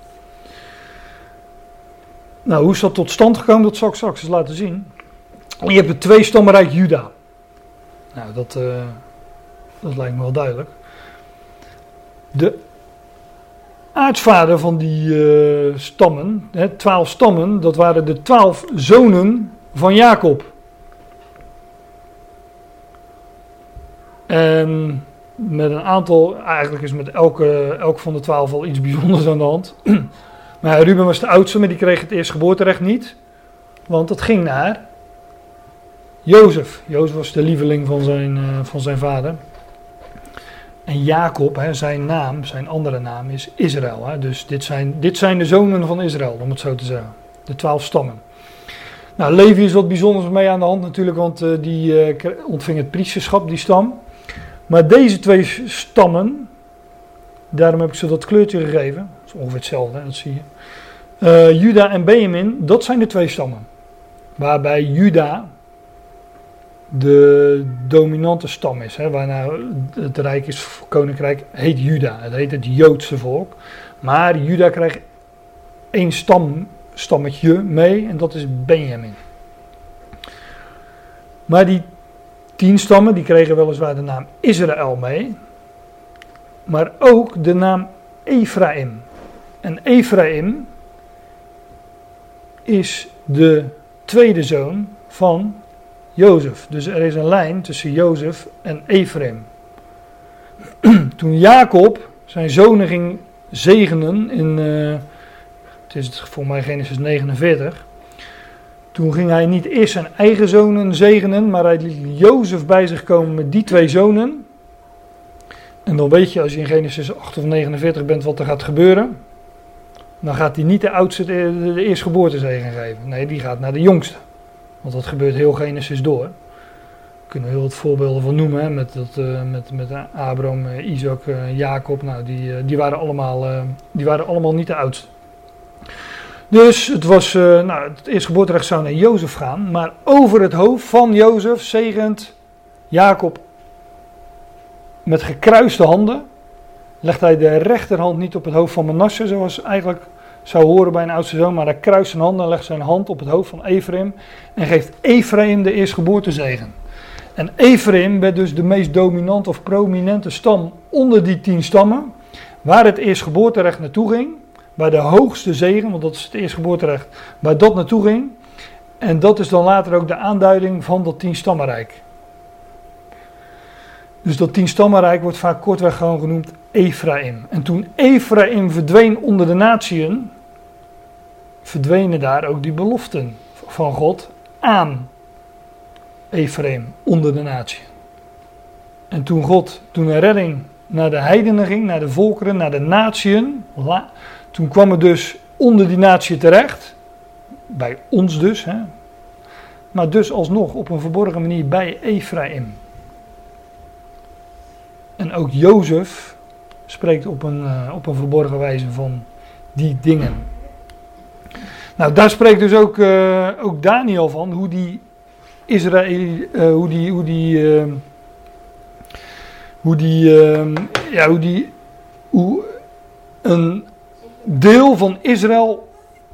Nou, hoe is dat tot stand gekomen? Dat zal ik straks eens laten zien. je hebt het twee stammenrijk Juda. Nou, dat, uh, dat lijkt me wel duidelijk. De aartsvader van die uh, stammen, hè, twaalf stammen, dat waren de twaalf zonen van Jacob. En met een aantal, eigenlijk is met elke, elk van de twaalf al iets bijzonders aan de hand. Maar Ruben was de oudste, maar die kreeg het eerste geboorterecht niet. Want het ging naar Jozef. Jozef was de lieveling van zijn, uh, van zijn vader. En Jacob, hè, zijn naam, zijn andere naam is Israël. Hè. Dus dit zijn, dit zijn de zonen van Israël, om het zo te zeggen. De twaalf stammen. Nou, Levi is wat bijzonders mee aan de hand natuurlijk, want uh, die uh, ontving het priesterschap, die stam. Maar deze twee stammen, daarom heb ik ze dat kleurtje gegeven is ongeveer hetzelfde, dat zie je. Uh, Juda en Benjamin, dat zijn de twee stammen. Waarbij Juda de dominante stam is. Hè, waarna het rijk is, koninkrijk heet Juda. Het heet het Joodse volk. Maar Juda krijgt één stam, stammetje mee en dat is Benjamin. Maar die tien stammen, die kregen weliswaar de naam Israël mee. Maar ook de naam Ephraim. En Ephraim is de tweede zoon van Jozef. Dus er is een lijn tussen Jozef en Ephraim. Toen Jacob zijn zonen ging zegenen in, uh, het is voor mij Genesis 49. Toen ging hij niet eerst zijn eigen zonen zegenen, maar hij liet Jozef bij zich komen met die twee zonen. En dan weet je als je in Genesis 8 of 49 bent wat er gaat gebeuren dan gaat hij niet de oudste de, de eerstgeboortezegen geven. Nee, die gaat naar de jongste. Want dat gebeurt heel Genesis door. Daar kunnen we heel wat voorbeelden van noemen. Hè? Met, dat, uh, met, met Abraham, uh, Isaac, uh, Jacob. Nou, die, die, waren allemaal, die waren allemaal niet de oudste. Dus het, was, nou, het eerstgeboorterecht zou naar Jozef gaan. Maar over het hoofd van Jozef zegent Jacob met gekruiste handen legt hij de rechterhand niet op het hoofd van Manasse, zoals eigenlijk zou horen bij een oudste zoon, maar hij kruist zijn handen en legt zijn hand op het hoofd van Ephraim en geeft Ephraim de eerstgeboortezegen. En Ephraim werd dus de meest dominante of prominente stam onder die tien stammen, waar het eerstgeboorterecht naartoe ging, waar de hoogste zegen, want dat is het eerstgeboorterecht, waar dat naartoe ging. En dat is dan later ook de aanduiding van dat tien stammenrijk. Dus dat tienstammenrijk wordt vaak kortweg gewoon genoemd Ephraim. En toen Ephraim verdween onder de natieën, verdwenen daar ook die beloften van God aan Ephraim onder de natieën. En toen God, toen een redding naar de heidenen ging, naar de volkeren, naar de natieën, toen kwam het dus onder die natie terecht, bij ons dus, hè, maar dus alsnog op een verborgen manier bij Ephraim. En ook Jozef spreekt op een, uh, op een verborgen wijze van die dingen. Nou, daar spreekt dus ook, uh, ook Daniel van, hoe die Israël, uh, hoe die, hoe die, hoe die, ja, hoe die, hoe een deel van Israël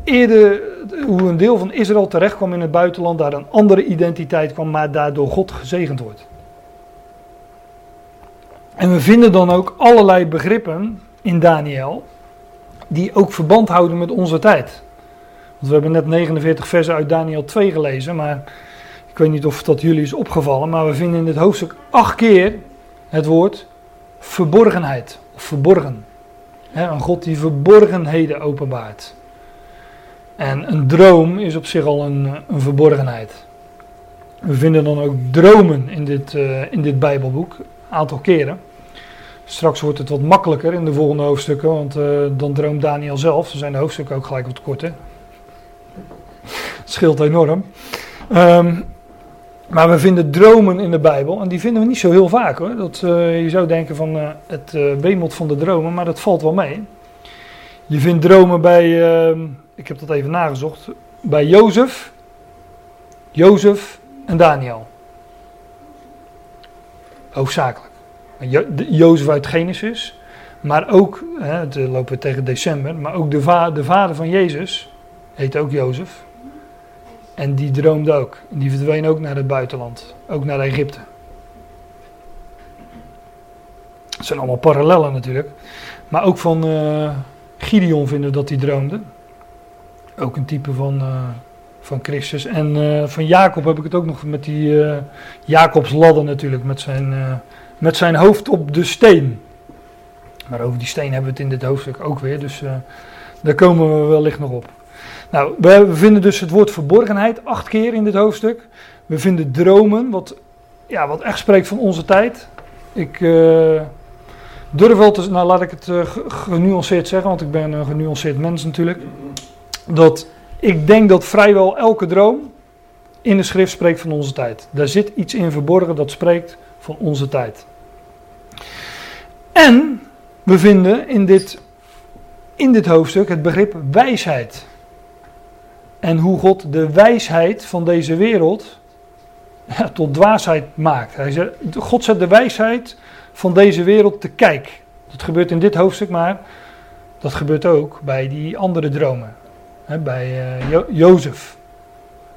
eerder, hoe een deel van Israël terecht kwam in het buitenland, daar een andere identiteit kwam, maar daardoor God gezegend wordt. En we vinden dan ook allerlei begrippen in Daniel die ook verband houden met onze tijd. Want we hebben net 49 versen uit Daniel 2 gelezen, maar ik weet niet of dat jullie is opgevallen, maar we vinden in dit hoofdstuk acht keer het woord verborgenheid of verborgen. Een God die verborgenheden openbaart. En een droom is op zich al een, een verborgenheid. We vinden dan ook dromen in dit, uh, in dit Bijbelboek, een aantal keren. Straks wordt het wat makkelijker in de volgende hoofdstukken, want uh, dan droomt Daniel zelf. Ze zijn de hoofdstukken ook gelijk wat korter. Het scheelt enorm. Um, maar we vinden dromen in de Bijbel en die vinden we niet zo heel vaak hoor. Dat, uh, je zou denken van uh, het uh, wemelt van de dromen, maar dat valt wel mee. Je vindt dromen bij, ehm, ik heb dat even nagezocht, bij Jozef, Jozef en Daniel. Hoofdzakelijk. Jo Jozef uit Genesis, maar ook, hè, het lopen tegen december, maar ook de, de vader van Jezus heet ook Jozef. En die droomde ook. Die verdween ook naar het buitenland. Ook naar Egypte. Het zijn allemaal parallellen natuurlijk. Maar ook van uh, Gideon vinden we dat hij droomde. Ook een type van, uh, van Christus. En uh, van Jacob heb ik het ook nog met die Jacobs ladder natuurlijk. Met zijn, met zijn hoofd op de steen. Maar over die steen hebben we het in dit hoofdstuk ook weer. Dus daar komen we wellicht nog op. Nou, we vinden dus het woord verborgenheid acht keer in dit hoofdstuk. We vinden dromen, wat, ja, wat echt spreekt van onze tijd. Ik uh, durf wel te, nou laat ik het uh, genuanceerd zeggen, want ik ben een genuanceerd mens natuurlijk. Dat ik denk dat vrijwel elke droom in de schrift spreekt van onze tijd. Daar zit iets in verborgen dat spreekt van onze tijd. En we vinden in dit, in dit hoofdstuk het begrip wijsheid. En hoe God de wijsheid van deze wereld ja, tot dwaasheid maakt. Hij zegt, God zet de wijsheid van deze wereld te kijk. Dat gebeurt in dit hoofdstuk, maar dat gebeurt ook bij die andere dromen. bij uh, jo Jozef.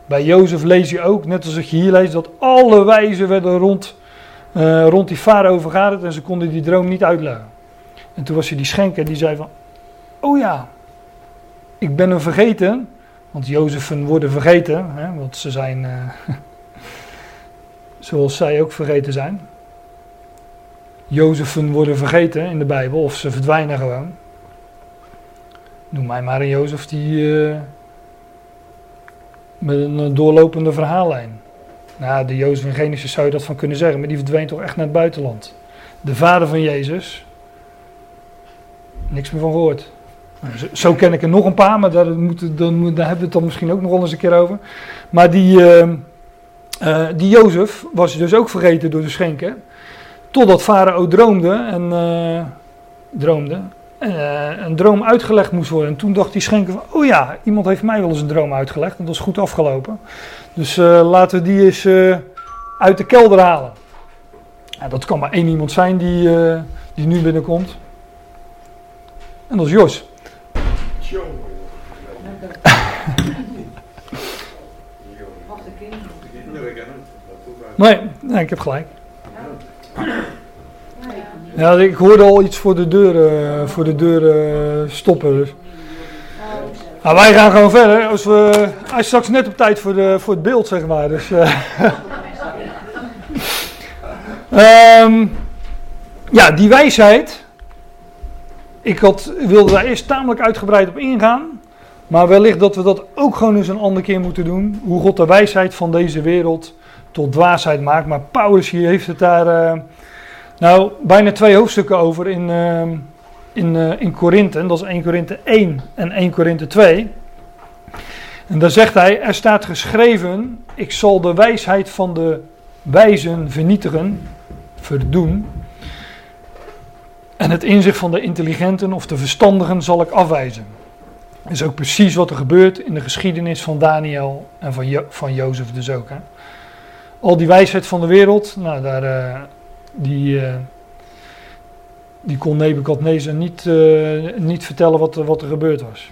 Bij Jozef lees je ook, net als je hier leest, dat alle wijzen werden rond, uh, rond die farao vergaderd en ze konden die droom niet uitleggen. En toen was er die schenker die zei van, oh ja, ik ben hem vergeten, want Jozefen worden vergeten, hè, want ze zijn uh, zoals zij ook vergeten zijn. Jozefen worden vergeten in de Bijbel of ze verdwijnen gewoon. Noem mij maar een Jozef die uh, met een doorlopende verhaallijn. Nou, de Jozef in Genesis zou je dat van kunnen zeggen, maar die verdween toch echt naar het buitenland. De vader van Jezus, niks meer van gehoord. Zo ken ik er nog een paar, maar daar, moeten, dan, daar hebben we het dan misschien ook nog wel eens een keer over. Maar die, uh, uh, die Jozef was dus ook vergeten door de schenken. Totdat Farao droomde en uh, droomde. En een droom uitgelegd moest worden. En toen dacht die schenker van, oh ja, iemand heeft mij wel eens een droom uitgelegd. En dat is goed afgelopen. Dus laten we die eens uit de kelder halen. Dat kan maar één iemand zijn die, die nu binnenkomt. En dat is Jos. Nee, nee, ik heb gelijk. Ja, ik hoorde al iets voor de deur, uh, voor de deur uh, stoppen. Dus. Nou, wij gaan gewoon verder. Als we, hij is straks net op tijd voor, de, voor het beeld, zeg maar. Dus, uh. um, ja, die wijsheid. Ik had, wilde daar eerst tamelijk uitgebreid op ingaan. Maar wellicht dat we dat ook gewoon eens een andere keer moeten doen. Hoe God de wijsheid van deze wereld tot dwaasheid maakt. Maar Paulus hier heeft het daar uh, nou bijna twee hoofdstukken over in, uh, in, uh, in Korinthe. Dat is 1 Korinthe 1 en 1 Korinthe 2. En daar zegt hij, er staat geschreven, ik zal de wijsheid van de wijzen vernietigen, verdoen. En het inzicht van de intelligenten of de verstandigen zal ik afwijzen. Dat is ook precies wat er gebeurt in de geschiedenis van Daniel en van, jo van Jozef dus ook. Hè. Al die wijsheid van de wereld, nou, daar, uh, die, uh, die kon Nebukadnezar niet, uh, niet vertellen wat, wat er gebeurd was.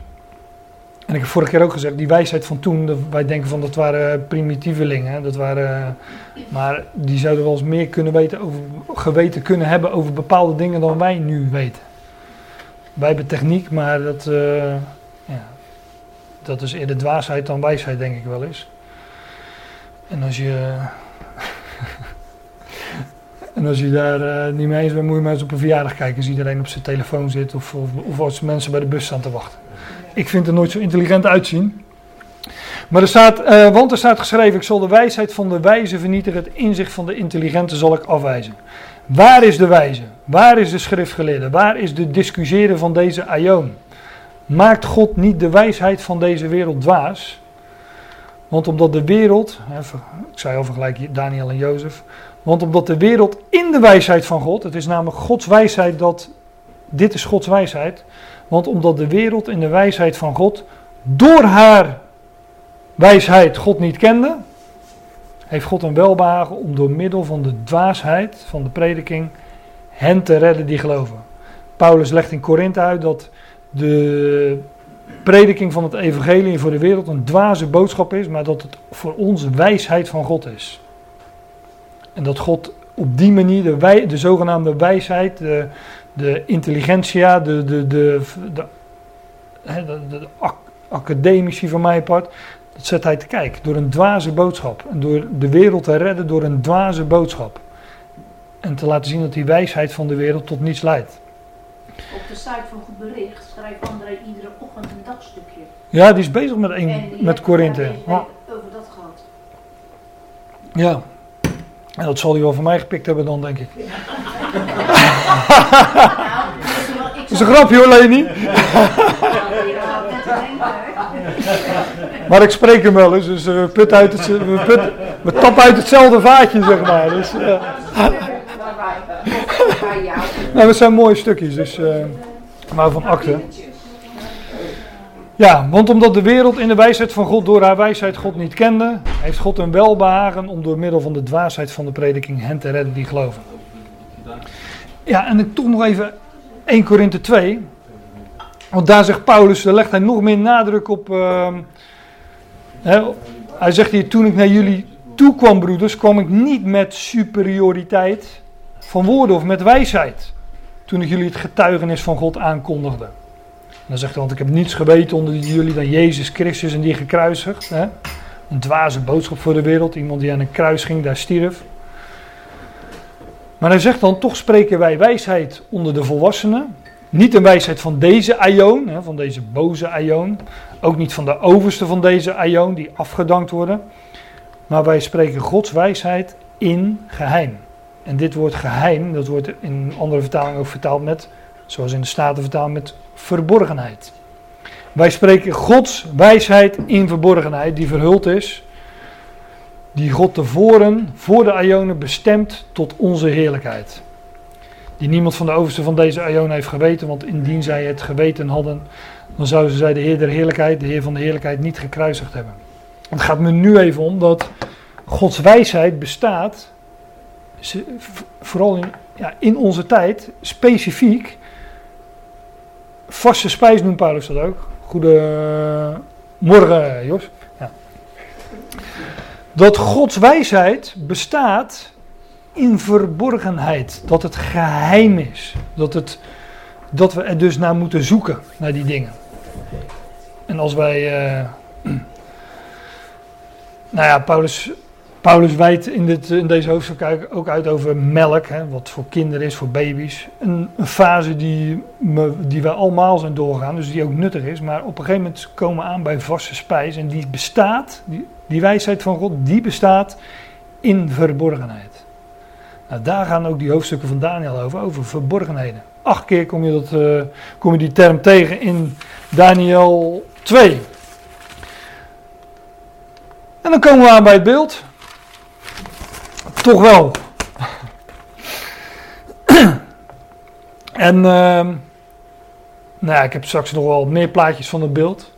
En ik heb vorige keer ook gezegd, die wijsheid van toen, wij denken van dat waren primitievelingen, dat waren, maar die zouden wel eens meer kunnen weten over, geweten kunnen hebben over bepaalde dingen dan wij nu weten. wij hebben techniek, maar dat, eh, dat is eerder dwaasheid dan wijsheid, denk ik wel eens. En als je, en als je daar eh, niet mee eens bent, moet je maar eens op een verjaardag kijken. Als iedereen op zijn telefoon zit of, of, of als mensen bij de bus staan te wachten. Ik vind er nooit zo intelligent uitzien. Maar er staat, eh, want er staat geschreven: Ik zal de wijsheid van de wijze vernietigen, het inzicht van de intelligente zal ik afwijzen. Waar is de wijze? Waar is de schriftgeleerde? Waar is de discussiëren van deze aion? Maakt God niet de wijsheid van deze wereld dwaas? Want omdat de wereld, ik zei al vergelijk Daniel en Jozef, want omdat de wereld in de wijsheid van God, het is namelijk Gods wijsheid dat, dit is Gods wijsheid, want omdat de wereld in de wijsheid van God door haar wijsheid God niet kende, heeft God een welbehagen om door middel van de dwaasheid van de prediking hen te redden die geloven. Paulus legt in Korinthe uit dat de prediking van het evangelie voor de wereld een dwaze boodschap is, maar dat het voor ons wijsheid van God is. En dat God op die manier de, wij, de zogenaamde wijsheid, de, de intelligentia, de, de, de, de, de, de academici van mijn part, dat zet hij te kijken door een dwaze boodschap. En door de wereld te redden door een dwaze boodschap. En te laten zien dat die wijsheid van de wereld tot niets leidt. Op de site van Goed Bericht schrijft André iedere ochtend een dagstukje. Ja, die is bezig met, een, met Korinthe. Ja. Over dat gehad. Ja. En dat zal hij wel van mij gepikt hebben dan, denk ik. nou, dat is een grapje hoor, Leni. Maar ik spreek hem wel eens, dus we, put uit het, we, put, we tappen uit hetzelfde vaatje, zeg maar. Dus, uh. Nou, dat zijn mooie stukjes, dus, uh, maar van akte. Ja, want omdat de wereld in de wijsheid van God door haar wijsheid God niet kende, heeft God een welbehagen om door middel van de dwaasheid van de prediking hen te redden die geloven. Ja, en ik toch nog even 1 Korinthe 2. Want daar zegt Paulus, daar legt hij nog meer nadruk op. Uh, hè, hij zegt hier: Toen ik naar jullie toe kwam, broeders, kwam ik niet met superioriteit van woorden of met wijsheid. Toen ik jullie het getuigenis van God aankondigde. Dan zegt hij: Want ik heb niets geweten onder jullie dan Jezus Christus en die gekruisigd. Hè? Een dwaze boodschap voor de wereld. Iemand die aan een kruis ging, daar stierf. Maar hij zegt dan: Toch spreken wij wijsheid onder de volwassenen. Niet de wijsheid van deze Aion, van deze boze Aion. Ook niet van de overste van deze Aion, die afgedankt worden. Maar wij spreken Gods wijsheid in geheim. En dit woord geheim, dat wordt in andere vertalingen ook vertaald met, zoals in de Staten vertaald met verborgenheid. Wij spreken Gods wijsheid in verborgenheid, die verhuld is. Die God tevoren, voor de Ionen, bestemt tot onze heerlijkheid die niemand van de overste van deze Aion heeft geweten, want indien zij het geweten hadden, dan zouden zij de Heer der Heerlijkheid, de Heer van de Heerlijkheid, niet gekruisigd hebben. Het gaat me nu even om dat Gods wijsheid bestaat, vooral in, ja, in onze tijd, specifiek. Vaste spijs noemt Paulus dat ook. Goedemorgen, Jos. Ja. Dat Gods wijsheid bestaat in verborgenheid. Dat het geheim is. Dat, het, dat we er dus naar moeten zoeken, naar die dingen. En als wij. Uh, nou ja, Paulus, Paulus wijdt in, dit, in deze hoofdstuk ook uit over melk, hè, wat voor kinderen is, voor baby's. Een, een fase die, me, die wij allemaal zijn doorgaan, dus die ook nuttig is. Maar op een gegeven moment komen we aan bij vaste spijs. En die bestaat, die, die wijsheid van God, die bestaat in verborgenheid. Nou, daar gaan ook die hoofdstukken van Daniel over, over verborgenheden. Acht keer kom je, dat, uh, kom je die term tegen in Daniel 2. En dan komen we aan bij het beeld. Toch wel. en uh, nou ik heb straks nog wel meer plaatjes van het beeld.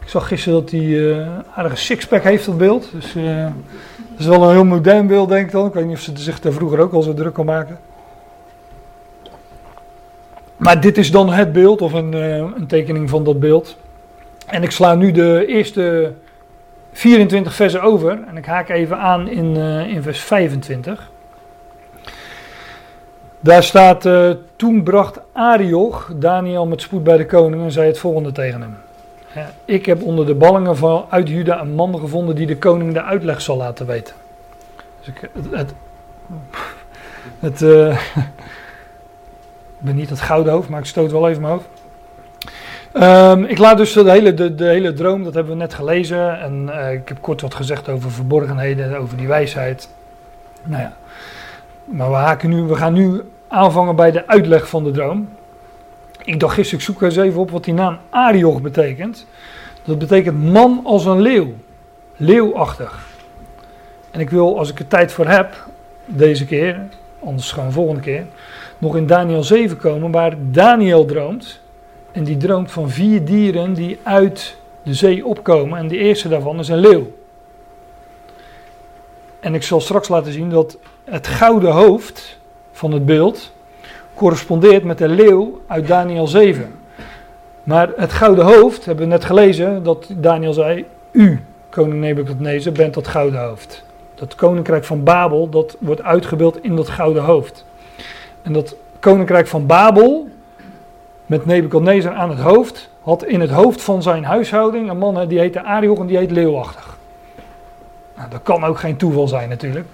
Ik zag gisteren dat hij uh, aardige sixpack heeft, dat beeld. Dus uh, dat is wel een heel modern beeld, denk ik dan. Ik weet niet of ze zich daar vroeger ook al zo druk kon maken. Maar dit is dan het beeld, of een, uh, een tekening van dat beeld. En ik sla nu de eerste 24 versen over. En ik haak even aan in, uh, in vers 25. Daar staat, eh, toen bracht Arioch Daniel met spoed bij de koning en zei het volgende tegen hem. Ik heb onder de ballingen van uit Juda een man gevonden die de koning de uitleg zal laten weten. Dus ik, het, het, eh, ben niet het gouden hoofd, maar ik stoot wel even mijn. Ehm, ik laat dus de hele, de, de hele droom, dat hebben we net gelezen. En eh, ik heb kort wat gezegd over verborgenheden, over die wijsheid. Nou ja, maar we, haken nu, we gaan nu aanvangen bij de uitleg van de droom. Ik dacht gisteren, ik zoek eens even op wat die naam Arioch betekent. Dat betekent man als een leeuw. Leeuwachtig. En ik wil, als ik er tijd voor heb, deze keer, anders gewoon volgende keer, nog in Daniel 7 komen, waar Daniel droomt. En die droomt van vier dieren die uit de zee opkomen. En de eerste daarvan is een leeuw. En ik zal straks laten zien dat het gouden hoofd van het beeld correspondeert met de leeuw uit Daniel 7. Maar het gouden hoofd, hebben we net gelezen, dat Daniel zei, u, koning Nebukadnezar, bent dat gouden hoofd. Dat koninkrijk van Babel, dat wordt uitgebeeld in dat gouden hoofd. En dat koninkrijk van Babel, met Nebukadnezar aan het hoofd, had in het hoofd van zijn huishouding een man die heette Arioch en die heet Leeuwachtig. Nou, dat kan ook geen toeval zijn natuurlijk.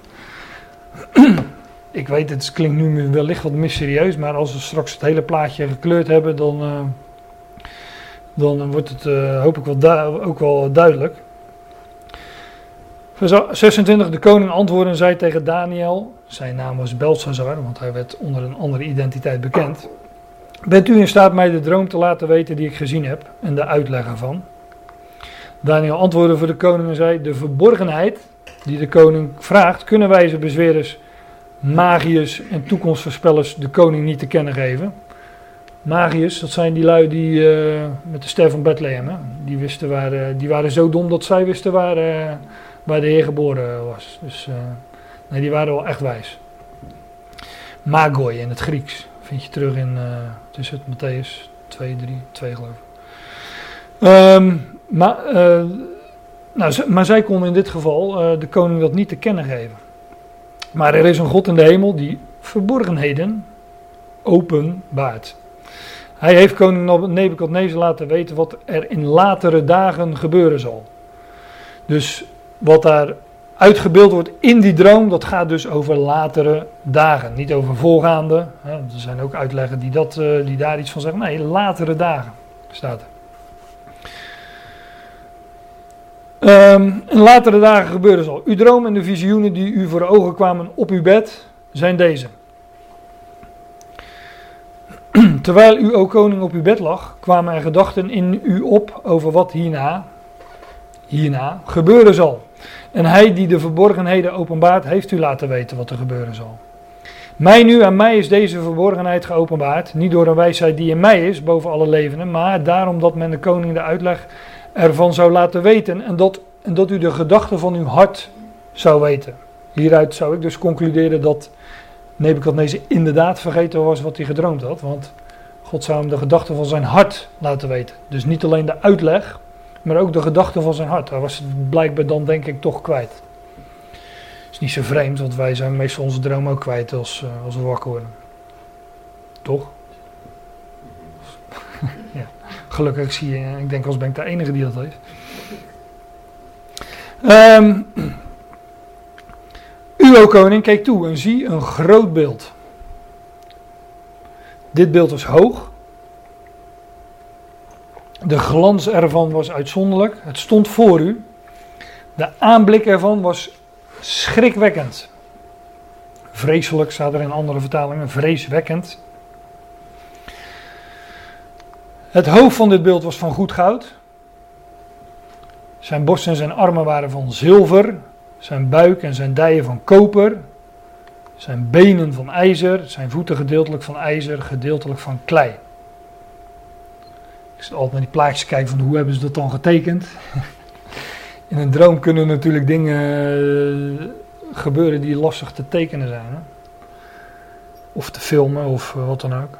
Ik weet, het klinkt nu wellicht wat mysterieus, maar als we straks het hele plaatje gekleurd hebben, dan, uh, dan wordt het uh, hoop ik wel ook wel duidelijk. Vers 26, de koning antwoordde en zei tegen Daniel, zijn naam was Belshazzar, want hij werd onder een andere identiteit bekend. Bent u in staat mij de droom te laten weten die ik gezien heb en de uitleg ervan? Daniel antwoordde voor de koning en zei, de verborgenheid die de koning vraagt, kunnen wij ze bezwerers, magiërs en toekomstvoorspellers de koning niet te kennen geven. Magiërs, dat zijn die lui die uh, met de ster van Bethlehem, hè? Die, wisten waar, uh, die waren zo dom dat zij wisten waar, uh, waar de Heer geboren was. Dus nee, die waren wel echt wijs. Magoi in het Grieks vind je terug in tussen het Matthäus 2, 3, 2 geloof ik. Um, maar, nou, maar zij kon in dit geval de koning dat niet te kennen geven. Maar er is een God in de hemel die verborgenheden openbaart. Hij heeft koning Nebukadnezar laten weten wat er in latere dagen gebeuren zal. Dus wat daar uitgebeeld wordt in die droom, dat gaat dus over latere dagen. Niet over voorgaande. Hè, er zijn ook uitleggen die, dat, eh, die daar iets van zeggen. Nee, latere dagen staat er. In latere dagen gebeurde zal. Uw droom en de visioenen die u voor ogen kwamen op uw bed zijn deze. Terwijl u, o koning, op uw bed lag, kwamen er gedachten in u op over wat hierna, hierna gebeuren zal. En hij die de verborgenheden openbaart, heeft u laten weten wat er gebeuren zal. Mij nu, aan mij is deze verborgenheid geopenbaard, niet door een wijsheid die in mij is, boven alle levenden, maar daarom dat men de koning de uitleg ervan zou laten weten en dat, en dat u de gedachten van uw hart zou weten. Hieruit zou ik dus concluderen dat Nebukadnezar inderdaad vergeten was wat hij gedroomd had, want God zou hem de gedachten van zijn hart laten weten. Dus niet alleen de uitleg, maar ook de gedachten van zijn hart. Hij was het blijkbaar dan denk ik toch kwijt. Is niet zo vreemd, want wij zijn meestal onze droom ook kwijt als, uh, als we wakker worden. Toch? ja. Gelukkig zie je, ik denk als ben ik de enige die dat heeft. Um, u, o koning, keek toe en zie een groot beeld. Dit beeld was hoog. De glans ervan was uitzonderlijk. Het stond voor u. De aanblik ervan was schrikwekkend. Vreselijk staat er in andere vertalingen, vreeswekkend. Het hoofd van dit beeld was van goed goud. Zijn borst en zijn armen waren van zilver. Zijn buik en zijn dijen van koper. Zijn benen van ijzer. Zijn voeten gedeeltelijk van ijzer, gedeeltelijk van klei. Ik altijd naar die plaatjes kijken van hoe hebben ze dat dan getekend. In een droom kunnen natuurlijk dingen eh, gebeuren die lastig te tekenen zijn. Hè? Of te filmen of eh, wat dan ook.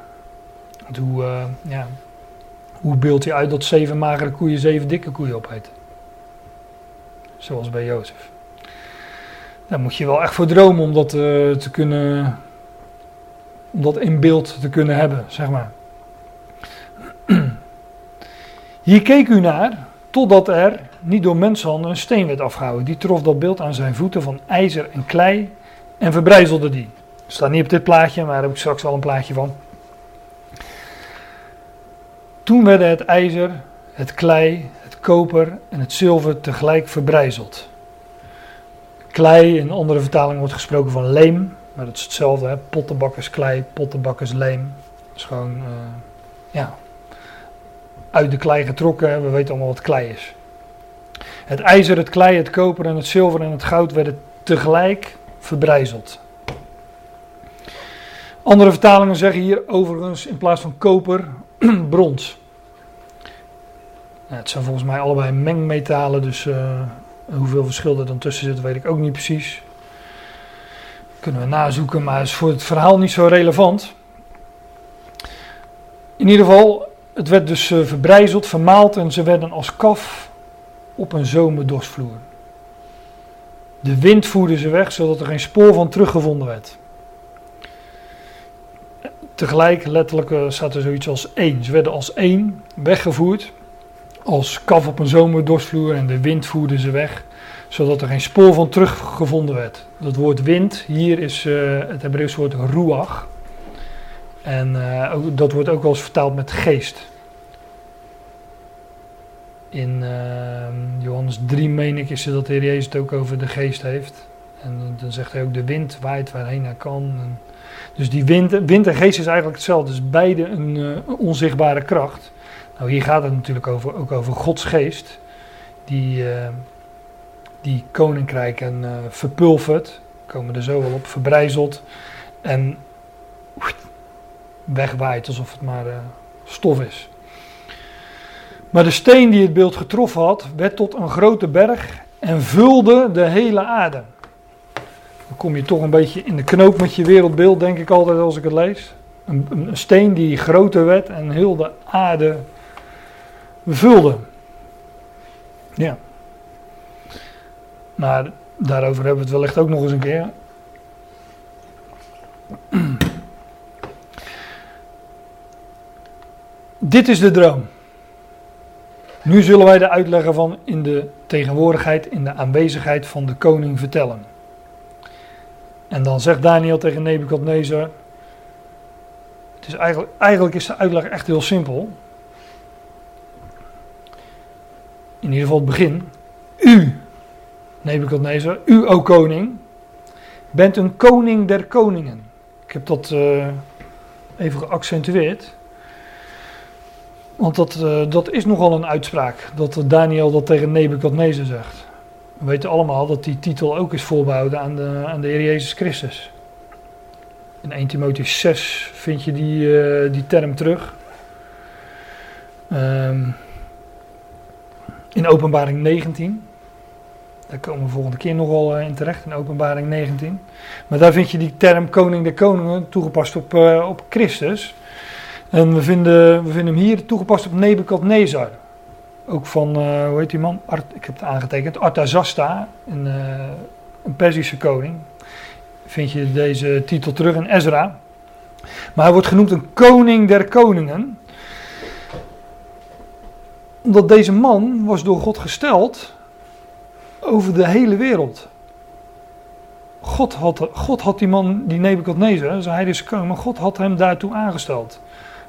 Hoe, uh, ja, hoe beeld je uit dat zeven magere koeien zeven dikke koeien opeten? Zoals bij Jozef. Daar moet je wel echt voor dromen om dat te kunnen om dat in beeld te kunnen hebben, zeg maar. Hier keek u naar, totdat er niet door mensenhanden een steen werd afgehouden. Die trof dat beeld aan zijn voeten van ijzer en klei en verbrijzelde die. Staat niet op dit plaatje, maar daar heb ik straks wel een plaatje van. Toen werden het ijzer, het klei, het koper en het zilver tegelijk verbrijzeld. Klei, in andere vertalingen wordt gesproken van leem, maar dat is hetzelfde. Hè? Pottenbakkersklei, pottenbakkersleem. Dat is gewoon, uh, ja, uit de klei getrokken. We weten allemaal wat klei is. Het ijzer, het klei, het koper en het zilver en het goud werden tegelijk verbrijzeld. Andere vertalingen zeggen hier overigens in plaats van koper brons. Nou, het zijn volgens mij allebei mengmetalen, dus uh, hoeveel verschil er dan tussen zit, weet ik ook niet precies. Kunnen we nazoeken, maar is voor het verhaal niet zo relevant. In ieder geval, het werd dus uh, verbrijzeld, vermaald en ze werden als kaf op een zomerdorsvloer. De wind voerde ze weg, zodat er geen spoor van teruggevonden werd. Tegelijk, letterlijk, uh, staat er zoiets als één. Ze werden als één weggevoerd, als kaf op een zomerdorsvloer en de wind voerde ze weg, zodat er geen spoor van teruggevonden werd. Dat woord wind, hier is uh, het Hebreeuws woord ruach. En uh, dat wordt ook wel eens vertaald met geest. In uh, Johannes 3 meen ik is dat de Heer Jezus het ook over de geest heeft. En dan zegt hij ook de wind waait waarheen hij kan. Dus die wind, wind en geest is eigenlijk hetzelfde. Dus beide een uh, onzichtbare kracht. Nou, hier gaat het natuurlijk over, ook over Gods geest. Die, uh, die koninkrijken uh, verpulvert. Komen er zo wel op. Verbrijzelt. En wegwaait alsof het maar stof is. Maar de steen die het beeld getroffen had, werd tot een grote berg en vulde de hele aarde. Dan kom je toch een beetje in de knoop met je wereldbeeld, denk ik altijd als ik het lees. Een, een steen die groter werd en heel de aarde vulde. Ja. Maar daarover hebben we het wellicht ook nog eens een keer. Dit is de droom. Nu zullen wij de uitleggen van in de tegenwoordigheid, in de aanwezigheid van de koning vertellen. En dan zegt Daniel tegen Nebukadnezar. Het is eigenlijk, eigenlijk is de uitleg echt heel simpel. In ieder geval het begin. U, Nebukadnezar, u, o koning, bent een koning der koningen. Ik heb dat uh, even geaccentueerd. Want dat, uh, dat is nogal een uitspraak, dat Daniel dat tegen Nebukadnezar zegt. We weten allemaal dat die titel ook is voorbehouden aan de, aan de Heer Jezus Christus. In 1 Timotheus 6 vind je die, uh, die term terug. Um, in openbaring 19. Daar komen we volgende keer nog wel in terecht, in openbaring 19. Maar daar vind je die term koning der koningen toegepast op, op Christus. En we vinden, we vinden hem hier toegepast op Nebukadnezar. Ook van, uh, hoe heet die man? Art, ik heb het aangetekend. Artazasta, een, uh, een Perzische koning. Vind je deze titel terug in Ezra. Maar hij wordt genoemd een koning der koningen. Omdat deze man was door God gesteld over de hele wereld. God had, God had die man, die Nebukadnezar, zei hij is koning, maar God had hem daartoe aangesteld.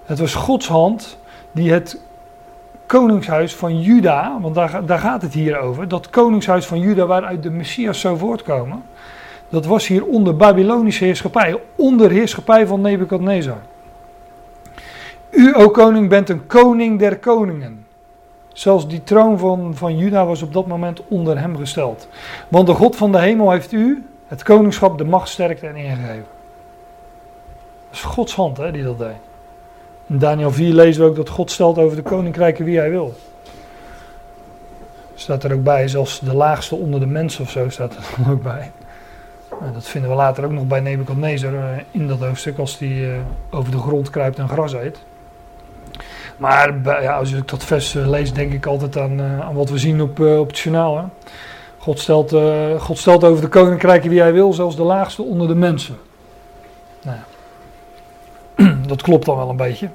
Het was Gods hand die het koningshuis van Juda, want daar, daar gaat het hier over, dat koningshuis van Juda waaruit de Messias zou voortkomen, dat was hier onder Babylonische heerschappij, onder heerschappij van Nebukadnezar. U, o koning, bent een koning der koningen. Zelfs die troon van, van Juda was op dat moment onder hem gesteld. Want de God van de hemel heeft u het koningschap, de macht, sterkte en ingegeven. Dat is Gods hand hè, die dat deed. In Daniel 4 lezen we ook dat God stelt over de koninkrijken wie hij wil. Staat er ook bij, zelfs de laagste onder de mensen of zo staat er ook bij. En dat vinden we later ook nog bij Nebuchadnezzar in dat hoofdstuk als hij over de grond kruipt en gras eet. Maar ja, als ik dat vers lees, denk ik altijd aan, aan wat we zien op, op het journaal. Hè? God, stelt, God stelt over de koninkrijken wie hij wil, zelfs de laagste onder de mensen. Dat klopt dan wel een beetje.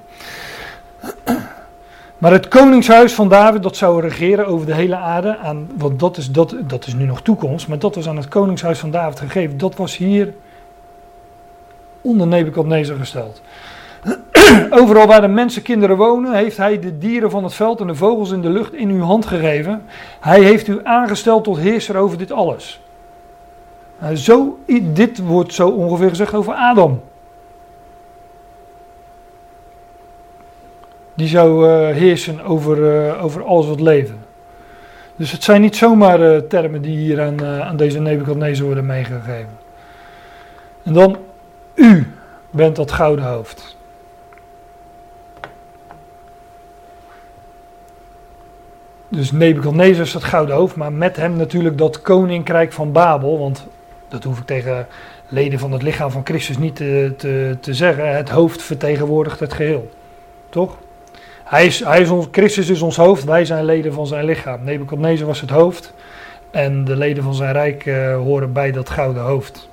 Maar het koningshuis van David, dat zou regeren over de hele aarde. Want dat is, dat, dat is nu nog toekomst. Maar dat was aan het koningshuis van David gegeven. Dat was hier onder Nebukadnezar gesteld. Overal waar de mensen, kinderen wonen, heeft hij de dieren van het veld en de vogels in de lucht in uw hand gegeven. Hij heeft u aangesteld tot heerser over dit alles. Nou, zo, dit wordt zo ongeveer gezegd over Adam. Die zou uh, heersen over, uh, over alles wat leven. Dus het zijn niet zomaar uh, termen die hier aan, aan deze Nebuchadnezzar worden meegegeven. En dan, u bent dat gouden hoofd. Dus Nebuchadnezzar is het gouden hoofd, maar met hem natuurlijk dat koninkrijk van Babel. Want dat hoef ik tegen leden van het lichaam van Christus niet te, te zeggen. Het hoofd vertegenwoordigt het geheel. Toch? Hij is, hij is ons, Christus is ons hoofd, wij zijn leden van zijn lichaam. Nebuchadnezzar was het hoofd en de leden van zijn rijk uh, horen bij dat gouden hoofd.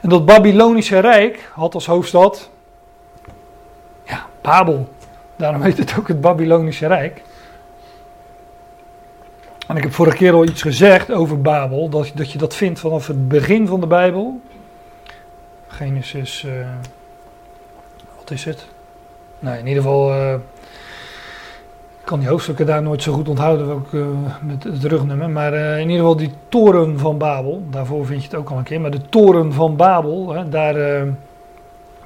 En dat Babylonische rijk had als hoofdstad, ja, Babel. Daarom heet het ook het Babylonische rijk. En ik heb vorige keer al iets gezegd over Babel, dat, dat je dat vindt vanaf het begin van de Bijbel. Genesis, uh, wat is het? Nou, in ieder geval, ik kan die hoofdstukken daar nooit zo goed onthouden, ook uh, met het rugnummer. Maar in ieder geval die toren van Babel, daarvoor vind je het ook al een keer. Maar de toren van Babel, hè, daar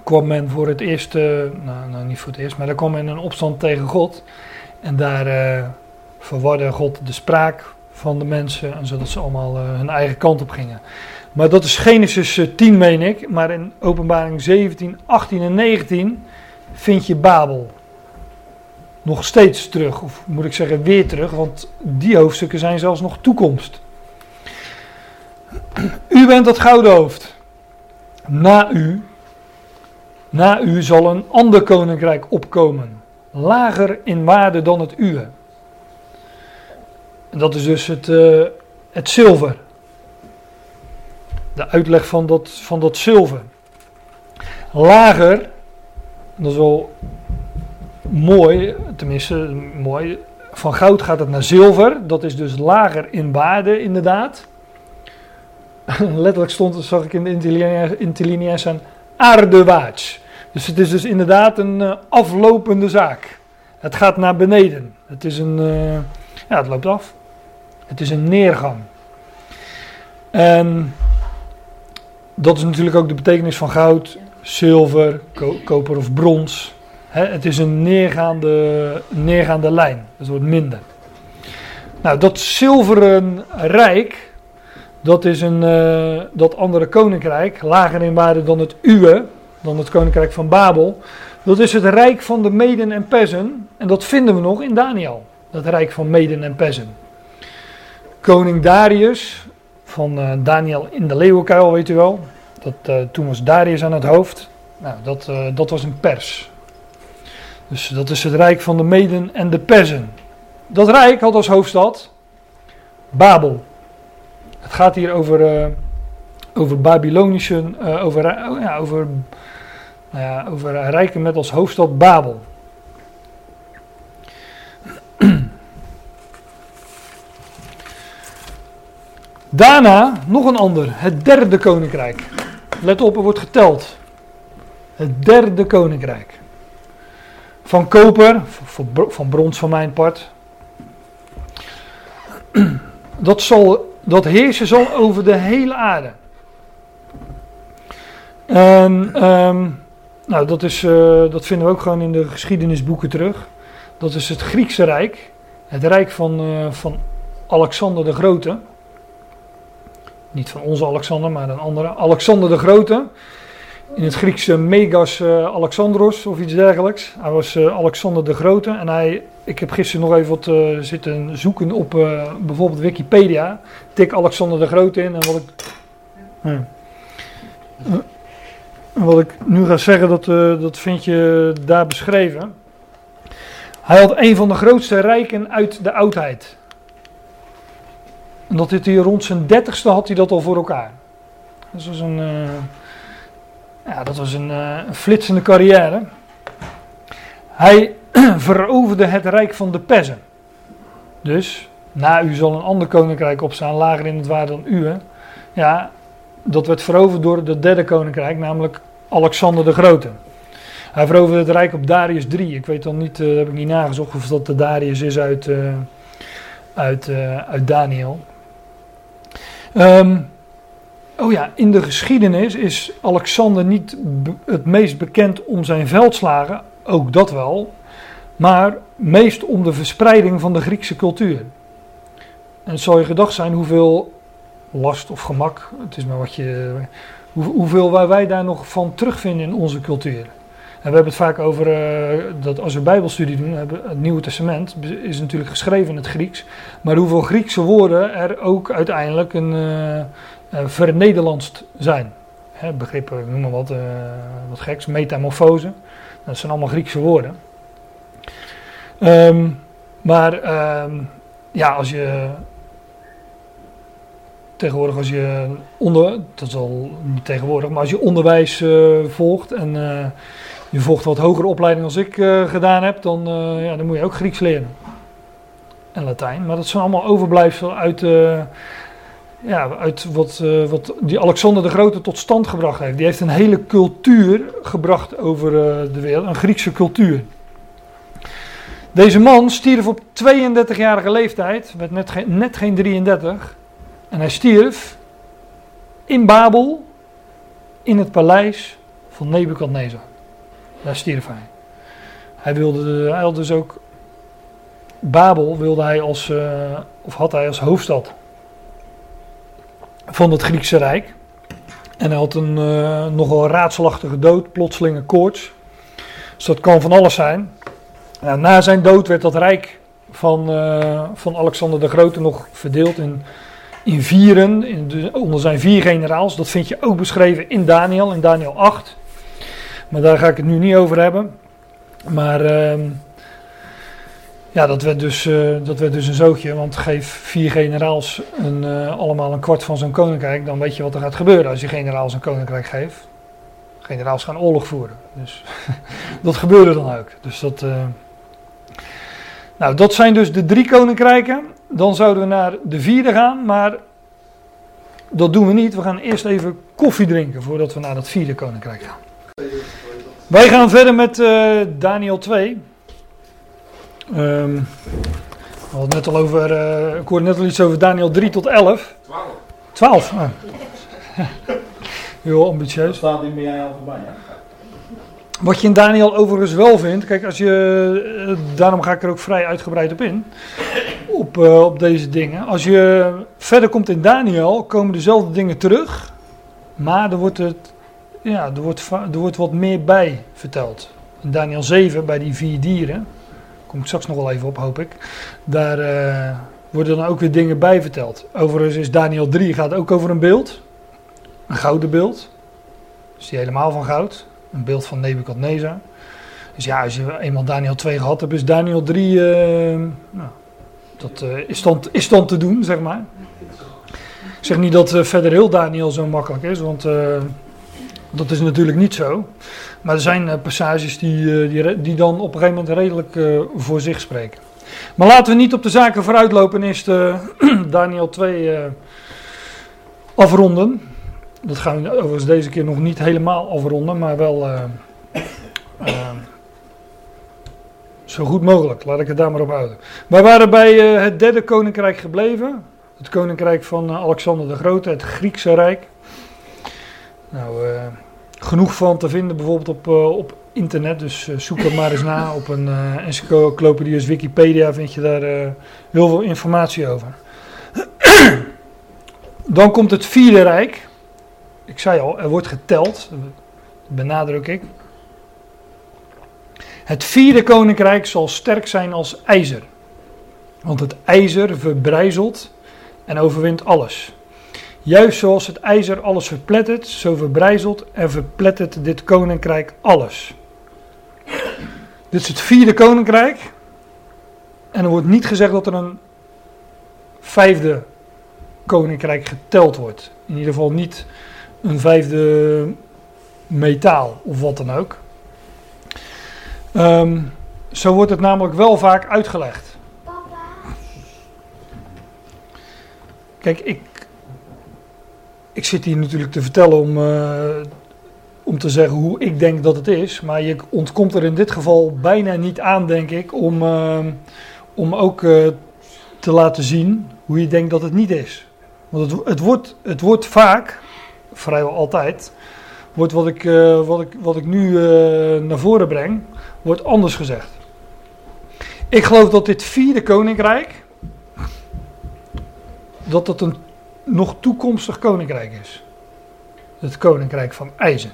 kwam men voor het eerst, nou, nou, niet voor het eerst, maar daar kwam men een opstand tegen God. En daar verwarde God de spraak van de mensen, en zodat ze allemaal hun eigen kant op gingen. Maar dat is Genesis 10, meen ik. Maar in Openbaring 17, 18 en 19 vind je Babel nog steeds terug. Of moet ik zeggen, weer terug, want die hoofdstukken zijn zelfs nog toekomst. U bent dat gouden hoofd. Na u, na u zal een ander koninkrijk opkomen, lager in waarde dan het uwe. En dat is dus het, uh, het zilver. De uitleg van dat, van dat zilver. Lager, dat is wel mooi, tenminste mooi. Van goud gaat het naar zilver, dat is dus lager in waarde inderdaad. Letterlijk stond, zag ik in de interlinea's aan aardewaarts. Dus het is dus inderdaad een uh, aflopende zaak. Het gaat naar beneden. Het is een, uh, ja, het loopt af. Het is een neergang. En dat is natuurlijk ook de betekenis van goud, zilver, koper of brons. het is een neergaande, neergaande lijn. Het wordt minder. Nou, dat zilveren rijk, dat is een, uh, dat andere koninkrijk, lager in waarde dan het uwe, dan het koninkrijk van Babel. Dat is het rijk van de Meden en Pezen. En dat vinden we nog in Daniel. Dat rijk van Meden en Pezen. Koning Darius, van uh, Daniel in de leeuwenkuil, weet u wel. Dat, uh, toen was Darius aan het hoofd. Nou, dat, uh, dat was een pers. Dus dat is het rijk van de Meden en de Persen. Dat rijk had als hoofdstad Babel. Het gaat hier over, over Babylonische, over, ja, over, nou ja, over rijken met als hoofdstad Babel. Daarna nog een ander, het derde koninkrijk. Let op, er wordt geteld. Het derde koninkrijk. Van koper, van brons van mijn part. Dat, zal, dat heersen zal over de hele aarde. En um, nou, dat, is, uh, dat vinden we ook gewoon in de geschiedenisboeken terug. Dat is het Griekse Rijk. Het Rijk van, uh, van Alexander de Grote. Niet van onze Alexander, maar een andere. Alexander de Grote. In het Griekse Megas uh, Alexandros of iets dergelijks. Hij was uh, Alexander de Grote. En hij, ik heb gisteren nog even wat uh, zitten zoeken op bijvoorbeeld Wikipedia. Tik Alexander de Grote in. En wat ik, wat ik nu ga zeggen, dat, dat vind je daar beschreven. Hij had een van de grootste rijken uit de oudheid. En dat hij rond zijn dertigste had hij dat al voor elkaar. Dus dat is een, uh, Ja, dat was een, eh, flitsende carrière. Hij veroverde het rijk van de Perzen. Dus, na u zal een ander koninkrijk opstaan, lager in het waarde dan u. Ja, dat werd veroverd door het derde koninkrijk, namelijk Alexander de Grote. Hij veroverde het rijk op Darius 3. Ik weet dan niet, uh, heb ik niet nagezocht of dat de Darius is uit, uit, uit Daniel. Um, oh ja, in de geschiedenis is Alexander niet het meest bekend om zijn veldslagen, ook dat wel, maar meest om de verspreiding van de Griekse cultuur. En het je gedacht zijn hoeveel last of gemak, het is maar wat je, hoe, hoeveel wij daar nog van terugvinden in onze cultuur. We hebben het vaak over uh, dat als we Bijbelstudie doen, hebben, het Nieuwe Testament is natuurlijk geschreven in het Grieks. Maar hoeveel Griekse woorden er ook uiteindelijk een uh, vernederlandst zijn. Hè, begrippen, noem maar wat, wat geks, metamorfose. Dat zijn allemaal Griekse woorden. Um, maar um, ja, als je tegenwoordig als je onder, dat is al niet tegenwoordig, maar als je onderwijs volgt en je volgt wat hogere opleiding als ik uh, gedaan heb, dan, uh, ja, dan moet je ook Grieks leren. En Latijn. Maar dat zijn allemaal overblijfselen uit, uh, ja, uit wat, wat die Alexander de Grote tot stand gebracht heeft. Die heeft een hele cultuur gebracht over de wereld, een Griekse cultuur. Deze man stierf op 32-jarige leeftijd, werd net geen, net geen 33. En hij stierf in Babel, in het paleis van Nebukadnezar. Daar stierf hij. Hij wilde, hij had dus ook Babel wilde hij als, uh, of had hij als hoofdstad van het Griekse Rijk. En hij had een uh, nogal raadselachtige dood, plotselinge koorts. Dus dat kan van alles zijn. Ja, na zijn dood werd dat rijk van, uh, van Alexander de Grote nog verdeeld in, in vieren, in de, onder zijn vier generaals. Dat vind je ook beschreven in Daniel, in Daniel 8. Maar daar ga ik het nu niet over hebben. Maar uh, ja, dat werd, dus, uh, dat werd dus een zootje. Want geef vier generaals een, uh, allemaal een kwart van zo'n koninkrijk. Dan weet je wat er gaat gebeuren als je generaals een koninkrijk geeft. Generaals gaan oorlog voeren. Dus dat gebeurde dan ook. Dus dat. Uh, nou, dat zijn dus de drie koninkrijken. Dan zouden we naar de vierde gaan. Maar dat doen we niet. We gaan eerst even koffie drinken voordat we naar dat vierde koninkrijk gaan. Wij gaan verder met uh, Daniel 2. Um, we hadden net al over, uh, ik hoorde net al iets over Daniel 3 tot 11. 12. 12, ah. heel ambitieus. Dat staat in bij jij al voorbij, hè? Wat je in Daniel overigens wel vindt, kijk, als je, uh, daarom ga ik er ook vrij uitgebreid op in, op, uh, op deze dingen. Als je verder komt in Daniel, komen dezelfde dingen terug, maar er wordt het ja, er wordt, er wordt wat meer bij verteld. In Daniel 7, bij die vier dieren, kom ik straks nog wel even op, hoop ik. Daar uh, worden dan ook weer dingen bij verteld. Overigens is Daniel 3 gaat ook over een beeld. Een gouden beeld. Is die helemaal van goud. Een beeld van Nebukadnezar. Dus ja, als je eenmaal Daniel 2 gehad hebt, is Daniel 3. Uh, nou, dat uh, is, dan, is te doen, zeg maar. Ik zeg niet dat verder heel Daniel zo makkelijk is, want dat is natuurlijk niet zo. Maar er zijn uh, passages die, uh, die, die, dan op een gegeven moment redelijk uh, voor zich spreken. Maar laten we niet op de zaken vooruitlopen en eerst Daniel 2 afronden. Dat gaan we overigens deze keer nog niet helemaal afronden, maar wel zo goed mogelijk. Laat ik het daar maar op houden. Wij waren bij het derde koninkrijk gebleven. Het koninkrijk van Alexander de Grote, het Griekse Rijk. Nou, uh, genoeg van te vinden bijvoorbeeld op, uh, op internet. Dus uh, zoek er maar eens na. Op een encyclopedie Wikipedia vind je daar heel veel informatie over. Dan komt het vierde rijk. Ik zei al, er wordt geteld. Benadruk ik. Het vierde koninkrijk zal sterk zijn als ijzer. Want het ijzer verbrijzelt en overwint alles. Juist zoals het ijzer alles verplettert, zo verbrijzelt en verplettert dit koninkrijk alles. Dit is het vierde koninkrijk. En er wordt niet gezegd dat er een vijfde koninkrijk geteld wordt. In ieder geval niet een vijfde metaal of wat dan ook. Ehm, zo wordt het namelijk wel vaak uitgelegd. Kijk, ik, ik zit hier natuurlijk te vertellen om, eh, om te zeggen hoe ik denk dat het is. Maar je ontkomt er in dit geval bijna niet aan, denk ik, om, eh, om ook eh, te laten zien hoe je denkt dat het niet is. Want het, het, wordt, het wordt vaak, vrijwel altijd, wordt wat ik, wat ik, wat ik nu naar voren breng, wordt anders gezegd. Ik geloof dat dit vierde koninkrijk, dat dat een nog toekomstig koninkrijk is. Het koninkrijk van ijzer.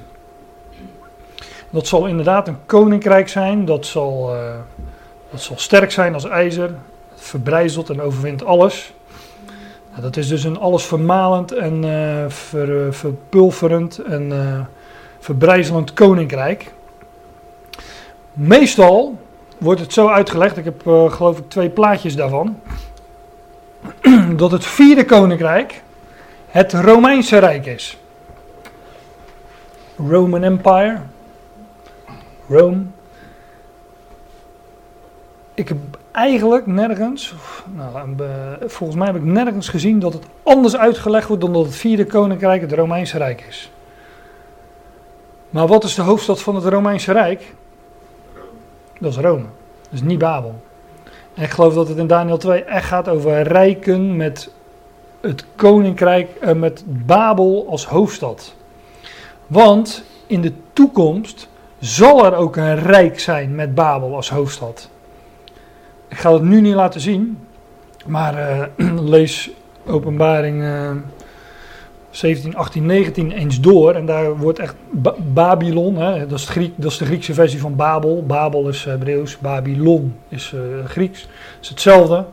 Dat zal inderdaad een koninkrijk zijn, dat zal, eh, dat zal sterk zijn als ijzer, het verbrijzelt en overwint alles. Nou, dat is dus een alles vermalend en eh, ver, verpulverend en eh, verbrijzelend koninkrijk. Meestal wordt het zo uitgelegd, ik heb eh, geloof ik twee plaatjes daarvan, dat het vierde koninkrijk het Romeinse Rijk is. Roman Empire. Rome. Ik heb eigenlijk nergens, nou, eh, volgens mij heb ik nergens gezien dat het anders uitgelegd wordt dan dat het vierde koninkrijk het Romeinse Rijk is. Maar wat is de hoofdstad van het Romeinse Rijk? Dat is Rome. Dat is niet Babel. En ik geloof dat het in Daniel 2 echt gaat over rijken met het koninkrijk, eh, met Babel als hoofdstad. Want in de toekomst zal er ook een rijk zijn met Babel als hoofdstad. Ik ga het nu niet laten zien, maar eh, lees Openbaring eh, 17, 18, 19 eens door. En daar wordt echt Ba- Babylon, hè, dat, is Griek, dat is de Griekse versie van Babel. Babel is Hebreeuws, Babylon is eh, Grieks. is hetzelfde.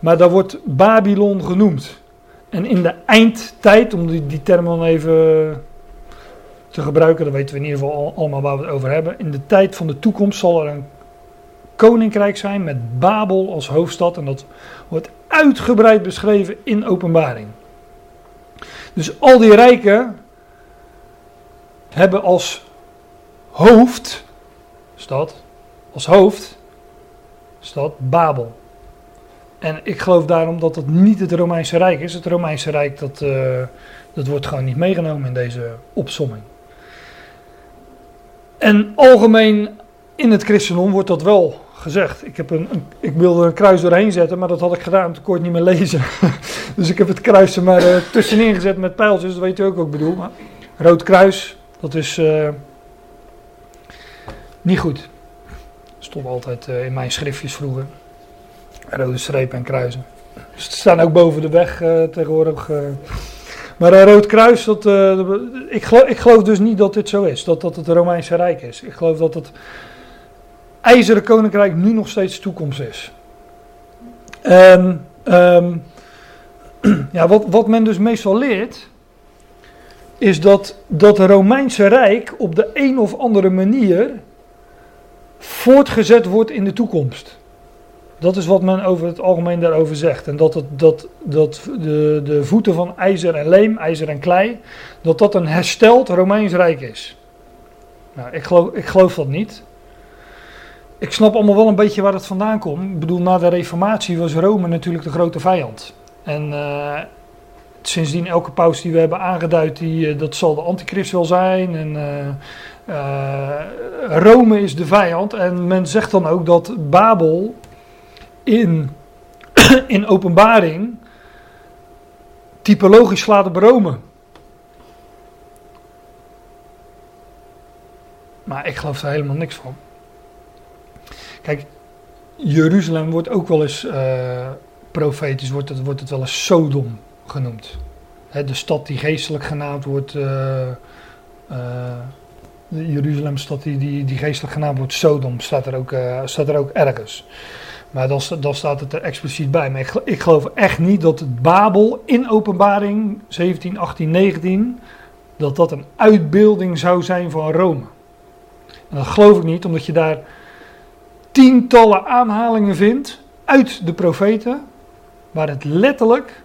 Maar daar wordt Babylon genoemd. En in de eindtijd, om die, term dan even te gebruiken, dan weten we in ieder geval al- allemaal waar we het over hebben. In de tijd van de toekomst zal er een koninkrijk zijn met Babel als hoofdstad. En dat wordt uitgebreid beschreven in openbaring. Dus al die rijken hebben als hoofdstad, als hoofdstad Babel. En ik geloof daarom dat het niet het Romeinse Rijk is. Het Romeinse Rijk dat, eh, dat wordt gewoon niet meegenomen in deze opsomming. En algemeen in het christendom wordt dat wel gezegd. Ik, heb een, ik wilde een kruis doorheen zetten, maar dat had ik gedaan, toen kon ik het niet meer lezen. dus ik heb het kruis er maar eh, tussenin gezet met pijltjes, dat weet u ook wat ik bedoel. Maar rood kruis, dat is eh, niet goed. Stond altijd eh, in mijn schriftjes vroeger. Rode strepen en kruisen. Ze staan ook boven de weg tegenwoordig. Maar een rood kruis, dat, ik, geloof, ik geloof dus niet dat dit zo is. Dat dat het Romeinse Rijk is. Ik geloof dat het IJzeren Koninkrijk nu nog steeds toekomst is. En ehm, ja, wat, wat men dus meestal leert, is dat dat Romeinse Rijk op de een of andere manier voortgezet wordt in de toekomst. Dat is wat men over het algemeen daarover zegt. En dat, het, dat, dat de, de voeten van ijzer en leem, ijzer en klei, dat dat een hersteld Romeins Rijk is. Nou, ik geloof, ik geloof dat niet. Ik snap allemaal wel een beetje waar het vandaan komt. Ik bedoel, na de Reformatie was Rome natuurlijk de grote vijand. En eh, sindsdien elke paus die we hebben aangeduid, die, eh, dat zal de antichrist wel zijn. En eh, Rome is de vijand. En men zegt dan ook dat Babel in, in openbaring typologisch slaat op Rome. Maar ik geloof daar helemaal niks van. Kijk, Jeruzalem wordt ook wel eens eh, profetisch, wordt het, wordt het wel eens Sodom genoemd. Hè, de stad die geestelijk genaamd wordt, de Jeruzalemstad die, die, geestelijk genaamd wordt Sodom, staat er ook, staat er ook ergens. Maar dan, sta- dan staat het er expliciet bij. Maar ik, ik geloof echt niet dat het Babel in openbaring 17, 18, 19, dat dat een uitbeelding zou zijn van Rome. Dat geloof ik niet, omdat je daar tientallen aanhalingen vindt uit de profeten, waar het letterlijk,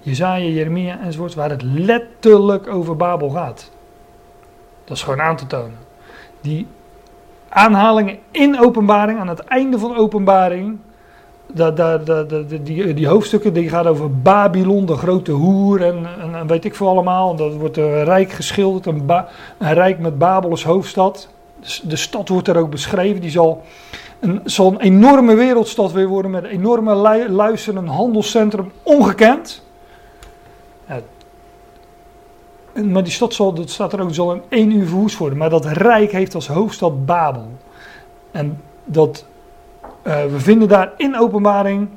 Jezaja, Jeremia enzovoort, waar het letterlijk over Babel gaat. Dat is gewoon aan te tonen. Die aanhalingen in openbaring, aan het einde van openbaring, die, die hoofdstukken die gaan over Babylon, de grote hoer en, en, weet ik veel allemaal. Dat wordt een rijk geschilderd, een, rijk met Babel als hoofdstad. Dus de stad wordt er ook beschreven, die zal een enorme wereldstad weer worden met een enorme lu- luister, een handelscentrum, ongekend. Ja, en- maar die stad zal, dat staat er ook, zal in één uur verwoest worden. Maar dat rijk heeft als hoofdstad Babel. En dat, eh, we vinden daar in openbaring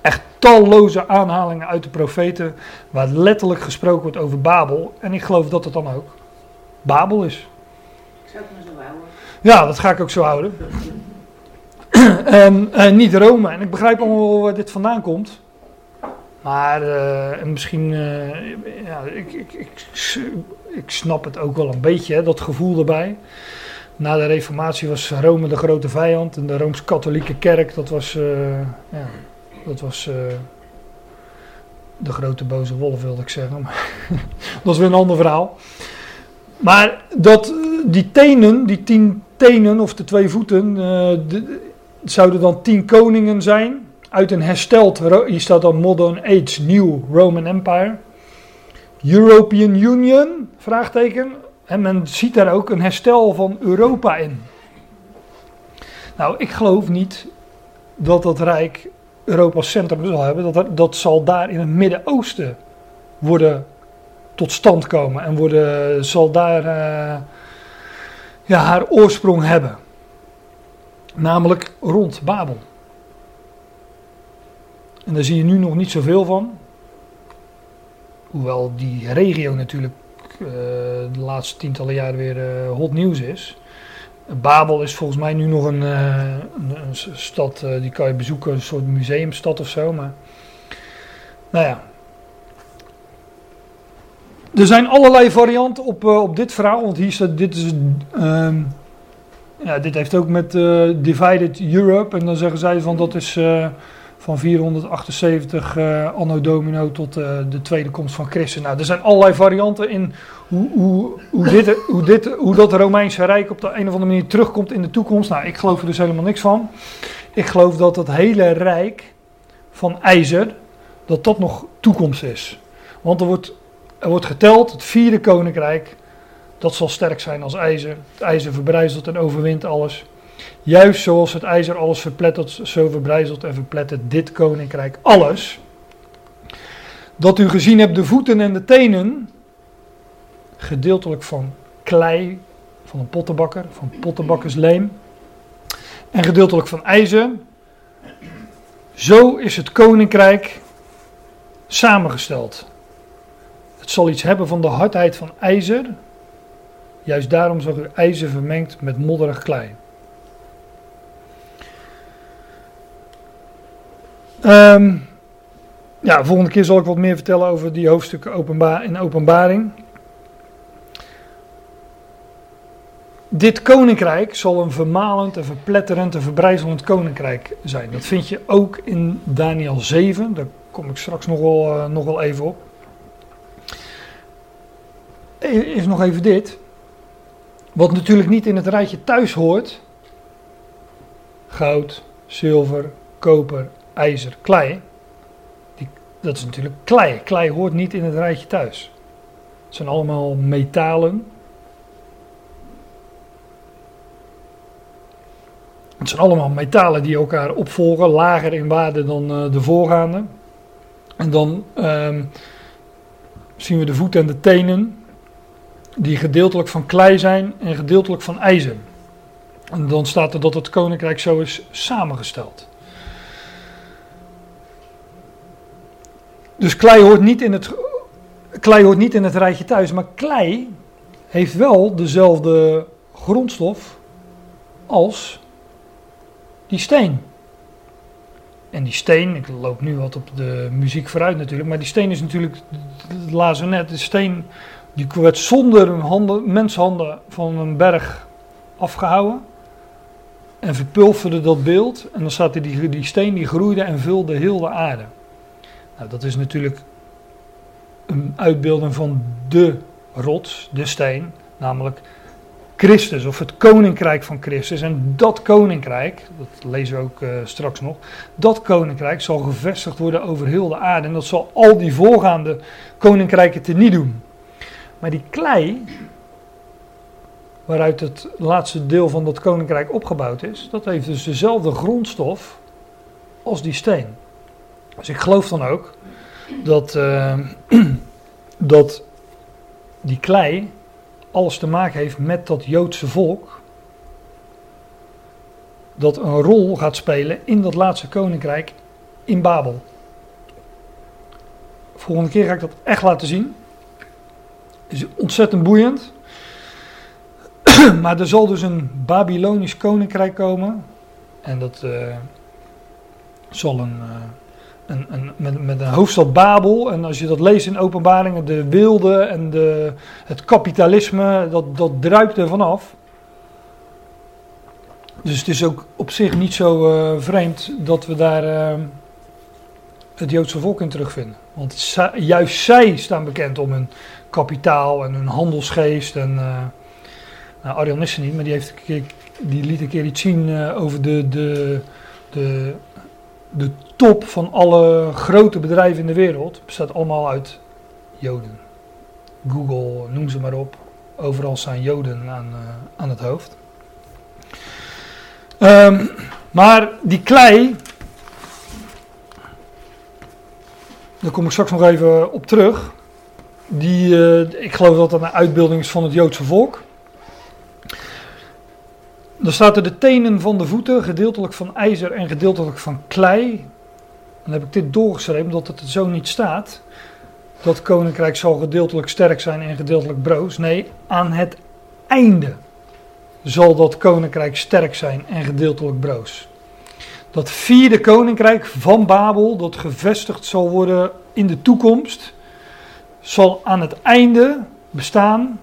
echt talloze aanhalingen uit de profeten. Waar letterlijk gesproken wordt over Babel. En ik geloof dat het dan ook Babel is. Ik zou het maar zo houden. Ja, dat ga ik ook zo houden. En eh, niet Rome. En ik begrijp allemaal waar dit vandaan komt. Maar eh, en misschien, eh, ja, ik, ik, ik, ik snap het ook wel een beetje, hè, dat gevoel erbij. Na de reformatie was Rome de grote vijand. En de Rooms-Katholieke kerk, dat was, ja, dat was de grote boze wolf, wilde ik zeggen. Maar dat is weer een ander verhaal. Maar dat, die tenen, die tien tenen of de twee voeten, de- zouden dan tien koningen zijn. Uit een hersteld, hier staat dan Modern Age New Roman Empire. European Union, vraagteken. En men ziet daar ook een herstel van Europa in. Nou, ik geloof niet dat dat Rijk Europa's centrum zal hebben. Dat, dat zal daar in het Midden-Oosten worden tot stand komen. En worden, zal daar eh, ja, haar oorsprong hebben. Namelijk rond Babel. En daar zie je nu nog niet zoveel van. Hoewel die regio natuurlijk eh, de laatste tientallen jaren weer eh, hot nieuws is. Babel is volgens mij nu nog een, eh, een, stad, die kan je bezoeken, een soort museumstad of zo. Maar nou ja. Er zijn allerlei varianten op, op dit verhaal, want hier staat, dit is, ehm, ja, dit heeft ook met eh, Divided Europe, en dan zeggen zij van dat is eh, van 478 eh, anno domino tot de tweede komst van Christus. Nou, er zijn allerlei varianten in hoe, hoe, hoe, dit, hoe, dit, hoe dat Romeinse Rijk op de een of andere manier terugkomt in de toekomst. Nou, ik geloof er dus helemaal niks van. Ik geloof dat het hele Rijk van ijzer, dat dat nog toekomst is. Want er wordt, er wordt geteld, het vierde koninkrijk, dat zal sterk zijn als ijzer. Het ijzer verbrijzelt en overwint alles. Juist zoals het ijzer alles verplettert, zo verbrijzelt en verplettert dit koninkrijk alles. Dat u gezien hebt de voeten en de tenen, gedeeltelijk van klei, van een pottenbakker, van pottenbakkersleem, en gedeeltelijk van ijzer. Zo is het koninkrijk samengesteld. Het zal iets hebben van de hardheid van ijzer. Juist daarom zag u ijzer vermengd met modderig klei. Ehm, ja, volgende keer zal ik wat meer vertellen over die hoofdstukken in openbaring. Dit koninkrijk zal een vermalend en verpletterend en verbrijzelend koninkrijk zijn. Dat vind je ook in Daniel 7. Daar kom ik straks nog wel, eh, nog wel even op. Is nog even dit. Wat natuurlijk niet in het rijtje thuis hoort. Goud, zilver, koper, ijzer, klei. Die, dat is natuurlijk klei. Klei hoort niet in het rijtje thuis. Het zijn allemaal metalen. Het zijn allemaal metalen die elkaar opvolgen, lager in waarde dan eh, de voorgaande. En dan ehm, zien we de voeten en de tenen, die gedeeltelijk van klei zijn en gedeeltelijk van ijzer. En dan staat er dat het koninkrijk zo is samengesteld. Dus klei hoort niet in het, klei hoort niet in het rijtje thuis, maar klei heeft wel dezelfde grondstof als die steen. En die steen, ik loop nu wat op de muziek vooruit natuurlijk, maar die steen is natuurlijk, lazen net, de steen die werd zonder handen, menshanden van een berg afgehouden en verpulverde dat beeld. En dan staat die, die steen die groeide en vulde heel de aarde. Nou, dat is natuurlijk een uitbeelding van de rots, de steen, namelijk Christus of het koninkrijk van Christus. En dat koninkrijk, dat lezen we ook eh, straks nog, dat koninkrijk zal gevestigd worden over heel de aarde. En dat zal al die voorgaande koninkrijken teniet doen. Maar die klei, waaruit het laatste deel van dat koninkrijk opgebouwd is, dat heeft dus dezelfde grondstof als die steen. Dus ik geloof dan ook dat, eh, dat die klei alles te maken heeft met dat Joodse volk. Dat een rol gaat spelen in dat laatste koninkrijk in Babel. Volgende keer ga ik dat echt laten zien. Is ontzettend boeiend. maar er zal dus een Babylonisch koninkrijk komen. En dat uh, zal een. Uh, een, een, met, met een hoofdstad Babel. En als je dat leest in openbaringen, de wilde en de, het kapitalisme, dat, dat druipt er vanaf. Dus het is ook op zich niet zo uh, vreemd dat we daar het Joodse volk in terugvinden. Want juist zij staan bekend om hun kapitaal en hun handelsgeest. En, uh, nou, Arjan is er niet, maar die, heeft die liet een keer iets zien over de, de, de de top van alle grote bedrijven in de wereld bestaat allemaal uit Joden. Google, noem ze maar op. Overal zijn Joden aan, uh, aan het hoofd. Um, maar die klei, daar kom ik straks nog even op terug. Die, uh, ik geloof dat dat een uitbeelding is van het Joodse volk. Dan staat er de tenen van de voeten, gedeeltelijk van ijzer en gedeeltelijk van klei. Dan heb ik dit doorgeschreven omdat het zo niet staat. Dat koninkrijk zal gedeeltelijk sterk zijn en gedeeltelijk broos. Nee, aan het einde zal dat koninkrijk sterk zijn en gedeeltelijk broos. Dat vierde koninkrijk van Babel, dat gevestigd zal worden in de toekomst, zal aan het einde bestaan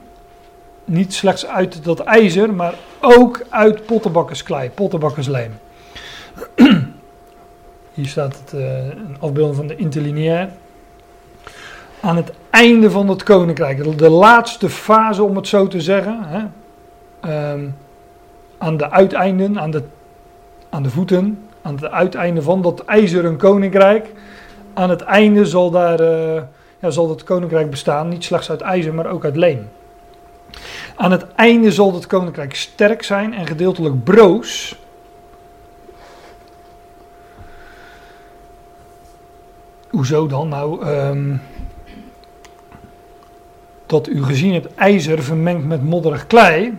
niet slechts uit dat ijzer, maar ook uit pottenbakkersklei, pottenbakkerslijm. Hier staat het, uh, een afbeelding van de interlineair. Aan het einde van het koninkrijk, de laatste fase om het zo te zeggen, hè, um, aan de uiteinden, aan de, aan de voeten, aan het uiteinde van dat ijzeren koninkrijk. Aan het einde zal, daar, uh, zal het koninkrijk bestaan, niet slechts uit ijzer, maar ook uit leem. Aan het einde zal het koninkrijk sterk zijn en gedeeltelijk broos. Hoezo dan? Nou, um, dat u gezien hebt ijzer vermengd met modderig klei.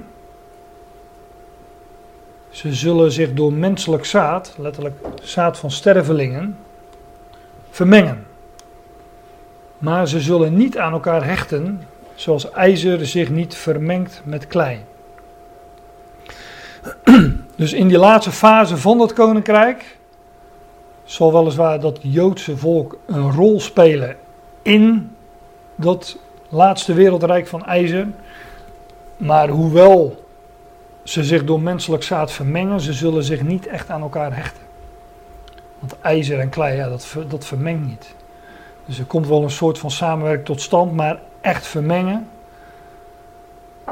Ze zullen zich door menselijk zaad, letterlijk zaad van stervelingen, vermengen. Maar ze zullen niet aan elkaar hechten zoals ijzer zich niet vermengt met klei. Dus in die laatste fase van dat koninkrijk zal weliswaar dat Joodse volk een rol spelen in dat laatste wereldrijk van ijzer. Maar hoewel ze zich door menselijk zaad vermengen, ze zullen zich niet echt aan elkaar hechten. Want ijzer en klei, ja, dat, dat vermengt niet. Dus er komt wel een soort van samenwerking tot stand, maar echt vermengen,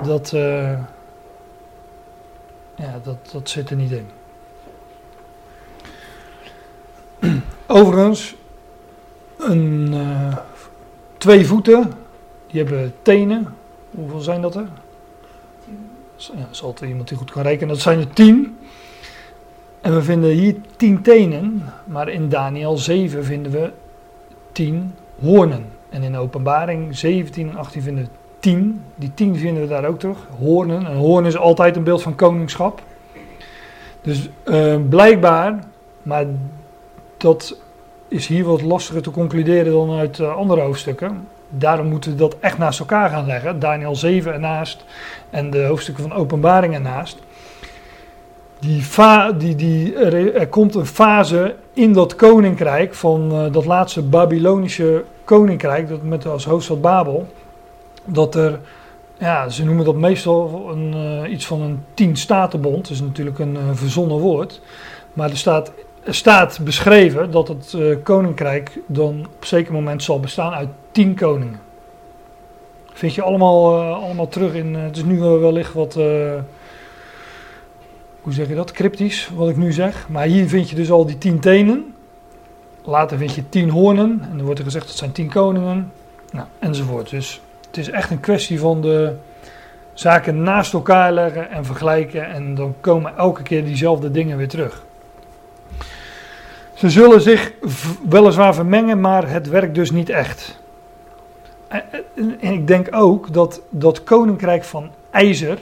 dat, uh, ja, dat, dat zit er niet in. Overigens, een, uh, twee voeten, die hebben tenen. Hoeveel zijn dat er? Ja, dat iemand die goed kan rekenen. Dat zijn er tien. En we vinden hier tien tenen, maar in Daniel 7 vinden we tien hoornen. En in openbaring 17 en 18 vinden we 10. Die 10 vinden we daar ook terug. Hoornen. Een hoorn is altijd een beeld van koningschap. Dus uh, blijkbaar, maar dat is hier wat lastiger te concluderen dan uit uh, andere hoofdstukken. Daarom moeten we dat echt naast elkaar gaan leggen. Daniel 7 ernaast en de hoofdstukken van openbaring ernaast. Die die, die, er, komt een fase in dat koninkrijk van uh, dat laatste Babylonische koninkrijk, dat met als hoofdstad Babel, dat er, ja, ze noemen dat meestal een, uh, iets van een tien statenbond, dat is natuurlijk een uh, verzonnen woord, maar er staat, er staat beschreven dat het koninkrijk dan op een zeker moment zal bestaan uit tien koningen. Vind je allemaal, eh, allemaal terug in. eh, het is nu wel wellicht wat. Hoe zeg je dat? Cryptisch, wat ik nu zeg. Maar hier vind je dus al die tien tenen. Later vind je tien hoornen. En dan wordt er gezegd dat zijn tien koningen. Nou, enzovoort. Dus het is echt een kwestie van de zaken naast elkaar leggen en vergelijken. En dan komen elke keer diezelfde dingen weer terug. Ze zullen zich weliswaar vermengen, maar het werkt dus niet echt. En ik denk ook dat dat koninkrijk van ijzer,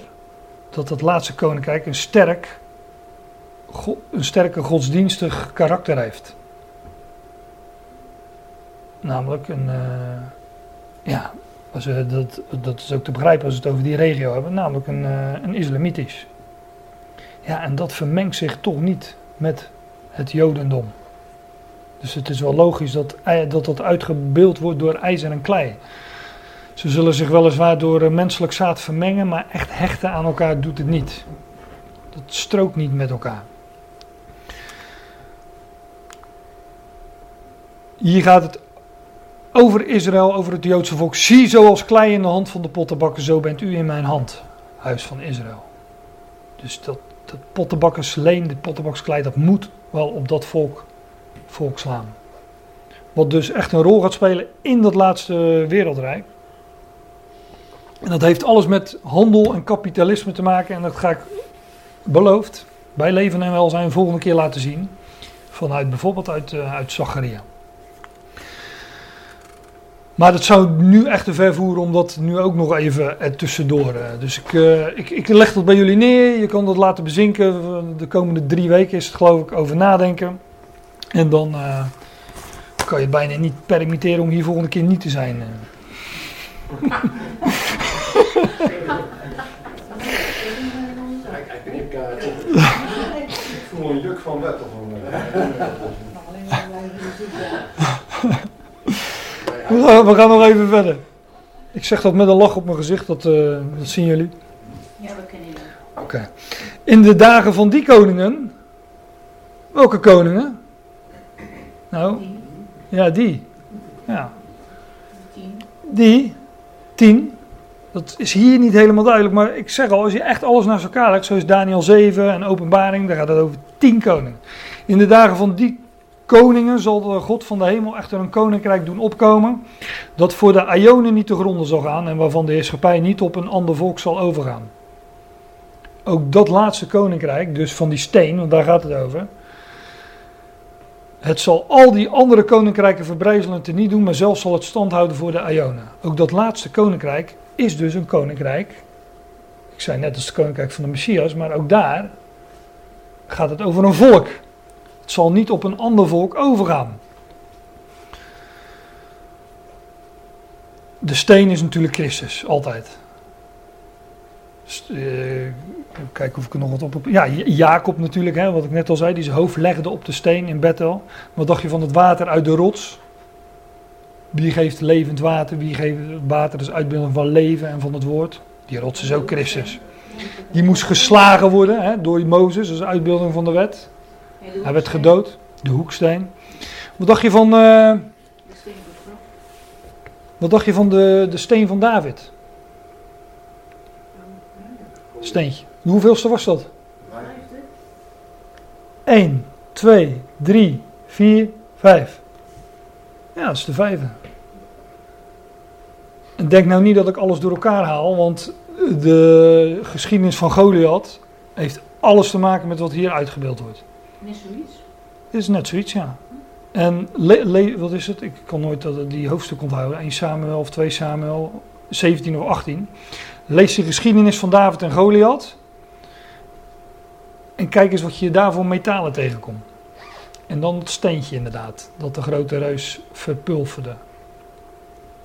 dat dat laatste koninkrijk een sterk, een sterke godsdienstig karakter heeft. Namelijk een, eh, ja, als we dat, dat is ook te begrijpen als we het over die regio hebben, namelijk een, eh, een islamitisch. Ja, en dat vermengt zich toch niet met het jodendom. Dus het is wel logisch dat dat, dat uitgebeeld wordt door ijzer en klei. Ze zullen zich weliswaar door eh, menselijk zaad vermengen, maar echt hechten aan elkaar doet het niet. Dat strookt niet met elkaar. Hier gaat het over Israël, over het Joodse volk. Zie zoals klei in de hand van de pottenbakker, zo bent u in mijn hand, huis van Israël. Dus dat, dat pottenbakkersleen, dit pottenbakkersklei, dat moet wel op dat volk, volk slaan. Wat dus echt een rol gaat spelen in dat laatste wereldrijk. En dat heeft alles met handel en kapitalisme te maken. En dat ga ik beloofd bij leven en welzijn een volgende keer laten zien. Vanuit bijvoorbeeld uit, eh, uit Zacharia. Maar dat zou nu echt te ver voeren om dat nu ook nog even er tussendoor. eh, Dus ik, eh, ik, ik leg dat bij jullie neer. Je kan dat laten bezinken. De komende drie weken is het geloof ik over nadenken. En dan kan je bijna niet permitteren om hier volgende keer niet te zijn. Ik voel een juk van wet of een... We gaan, we gaan nog even verder. Ik zeg dat met een lach op mijn gezicht, dat, eh, dat zien jullie. Ja, we kennen hem. Oké. In de dagen van die koningen. Welke koningen? Nou, Die, ja, die. Ja, die. Tien. Dat is hier niet helemaal duidelijk, maar ik zeg al, als je echt alles naast elkaar legt, zoals Daniel 7 en Openbaring, dan gaat het over tien koningen. In de dagen van die koningen zal de God van de hemel echter een koninkrijk doen opkomen, dat voor de Ionen niet te gronden zal gaan en waarvan de heerschappij niet op een ander volk zal overgaan. Ook dat laatste koninkrijk, dus van die steen, want daar gaat het over. Het zal al die andere koninkrijken verbrijzelen te niet doen, maar zelfs zal het stand houden voor de Ionen. Ook dat laatste koninkrijk is dus een koninkrijk. Ik zei net als het koninkrijk van de Messias, maar ook daar gaat het over een volk. Het zal niet op een ander volk overgaan. De steen is natuurlijk Christus, altijd. Dus, eh, Kijken of ik er nog wat op heb. Ja, Ja- Jacob natuurlijk, hè, wat ik net al zei, die zijn hoofd legde op de steen in Bethel. Wat dacht je van het water uit de rots? Wie geeft levend water? Wie geeft water? Dat is uitbeelding van leven en van het woord. Die rots is ook Christus. Die moest geslagen worden hè, door Mozes, dat is uitbeelding van de wet. Hij werd gedood, de hoeksteen. Wat dacht je van, eh, wat dacht je van de, de steen van David? Steentje. Hoeveelste was dat? 1, 2, 3, 4, 5. Ja, dat is de vijfde. En denk nou niet dat ik alles door elkaar haal, want de geschiedenis van Goliath heeft alles te maken met wat hier uitgebeeld wordt. Net zoiets. Dit is net zoiets, ja. En le- le- wat is het? Ik kan nooit dat, die hoofdstuk onthouden. 1 Samuel of 2 Samuel, 17 of 18. Lees de geschiedenis van David en Goliath. En kijk eens wat je daar voor metalen tegenkomt. En dan het steentje inderdaad, dat de grote reus verpulverde.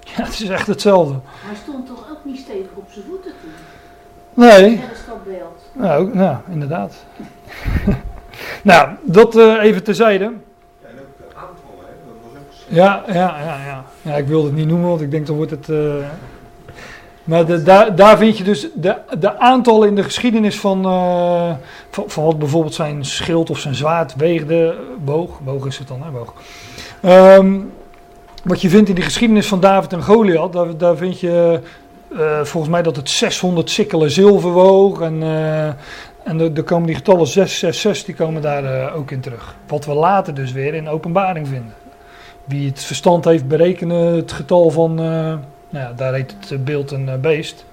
Ja, het is echt hetzelfde. Hij stond toch ook niet stevig op zijn voeten toen? Nee, beeld. nou, nou inderdaad. nou, dat eh, even terzijde. Ja, en ook de aantallen, hè. Dat was ook... Ja, ja, ja, ja. ja, ik wil het niet noemen, want ik denk dan wordt het. eh, Maar de, daar, daar vind je dus de, de aantallen in de geschiedenis van, eh, van, van wat bijvoorbeeld zijn schild of zijn zwaard weegde. Boog, boog is het dan, hè? Boog. Ehm, wat je vindt in de geschiedenis van David en Goliath, daar, daar vind je eh, volgens mij dat het 600 sikkelen zilver woog. En, eh, en er komen die getallen 666, die komen daar eh, ook in terug. Wat we later dus weer in openbaring vinden. Wie het verstand heeft, berekenen het getal van, eh, nou ja, daar heet het eh, beeld een eh, beest.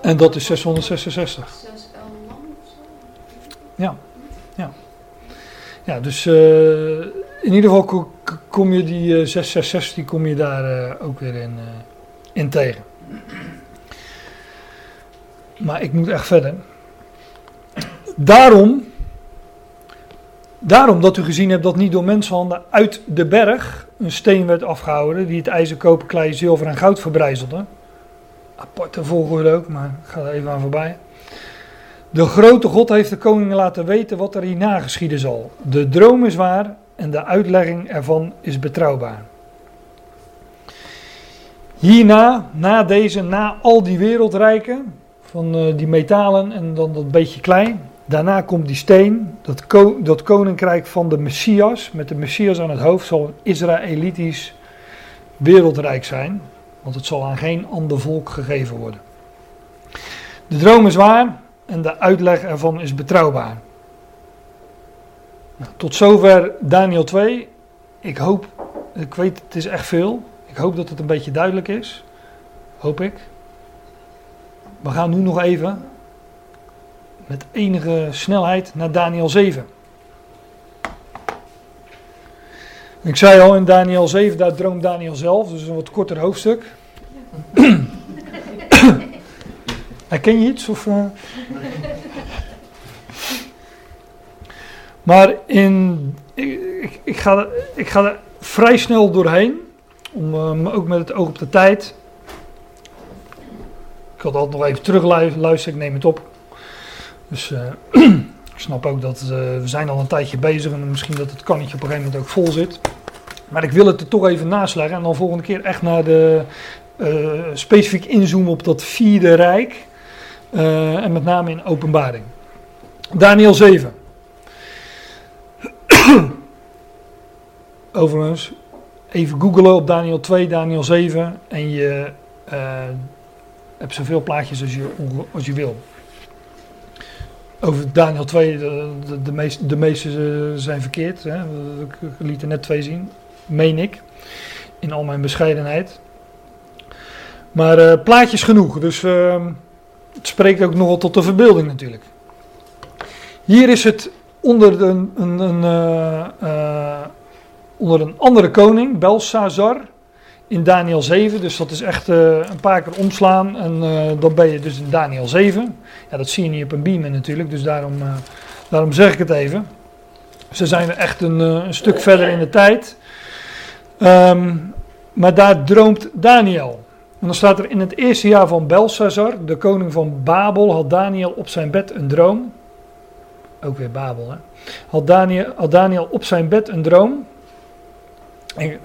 En, die dat is 666. 6 L lang of zo? Ja, dus eh, in ieder geval kom je die eh, 666, die kom je daar eh, ook weer in, eh, in tegen. Maar ik moet echt verder. Daarom, daarom dat u gezien hebt dat niet door mensenhanden uit de berg een steen werd afgehouden die het ijzer, klei, zilver en goud verbrijzelde. Aparte volgorde ook, maar ik ga er even aan voorbij. De grote God heeft de koning laten weten wat er hierna geschieden zal. De droom is waar en de uitlegging ervan is betrouwbaar. Hierna, na deze, na al die wereldrijken, van eh, die metalen en dan dat beetje klei. Daarna komt die steen, dat, dat koninkrijk van de Messias, met de Messias aan het hoofd, zal een Israëlitisch wereldrijk zijn. Want het zal aan geen ander volk gegeven worden. De droom is waar, en de uitleg ervan is betrouwbaar. Nou, tot zover Daniel 2. Ik hoop, ik weet het is echt veel. Ik hoop dat het een beetje duidelijk is. Hoop ik. We gaan nu nog even met enige snelheid naar Daniel 7. Ik zei al in Daniel 7, daar droomt Daniel zelf, dus een wat korter hoofdstuk. Herken je iets? Of, eh? Maar in, ik, ik, ga, er- ik ga vrij snel doorheen, om, eh, maar ook met het oog op de tijd. Ik had altijd nog even terugluisteren, ik neem het op. Dus eh, ik snap ook dat eh, we zijn al een tijdje bezig en misschien dat het kannetje op een gegeven moment ook vol zit. Maar ik wil het er toch even nasleggen en dan volgende keer echt naar de eh, specifiek inzoomen op dat vierde rijk. En met name in openbaring. Daniel 7. Overigens, even googelen op Daniel 2, Daniel 7 en je eh, hebt zoveel plaatjes als je, als je wil. Over Daniel 2, de, de, de meeste eh, zijn verkeerd. Hè? Ik liet er net twee zien, meen ik. In al mijn bescheidenheid. Maar eh, plaatjes genoeg, dus ehm, het spreekt ook nogal tot de verbeelding natuurlijk. Hier is het onder een, een, een, eh, eh, onder een andere koning, Belsazar, in Daniel 7. Dus dat is echt eh, een paar keer omslaan en dan ben je dus in Daniel 7. Ja, dat zie je niet op een beamer natuurlijk, dus daarom, daarom zeg ik het even. Ze zijn echt een, stuk verder in de tijd. Ehm, maar daar droomt Daniel. En dan staat er in het eerste jaar van Belsazar, de koning van Babel, had Daniel op zijn bed een droom. Ook weer Babel, hè? Had Daniel, had Daniel op zijn bed een droom. En,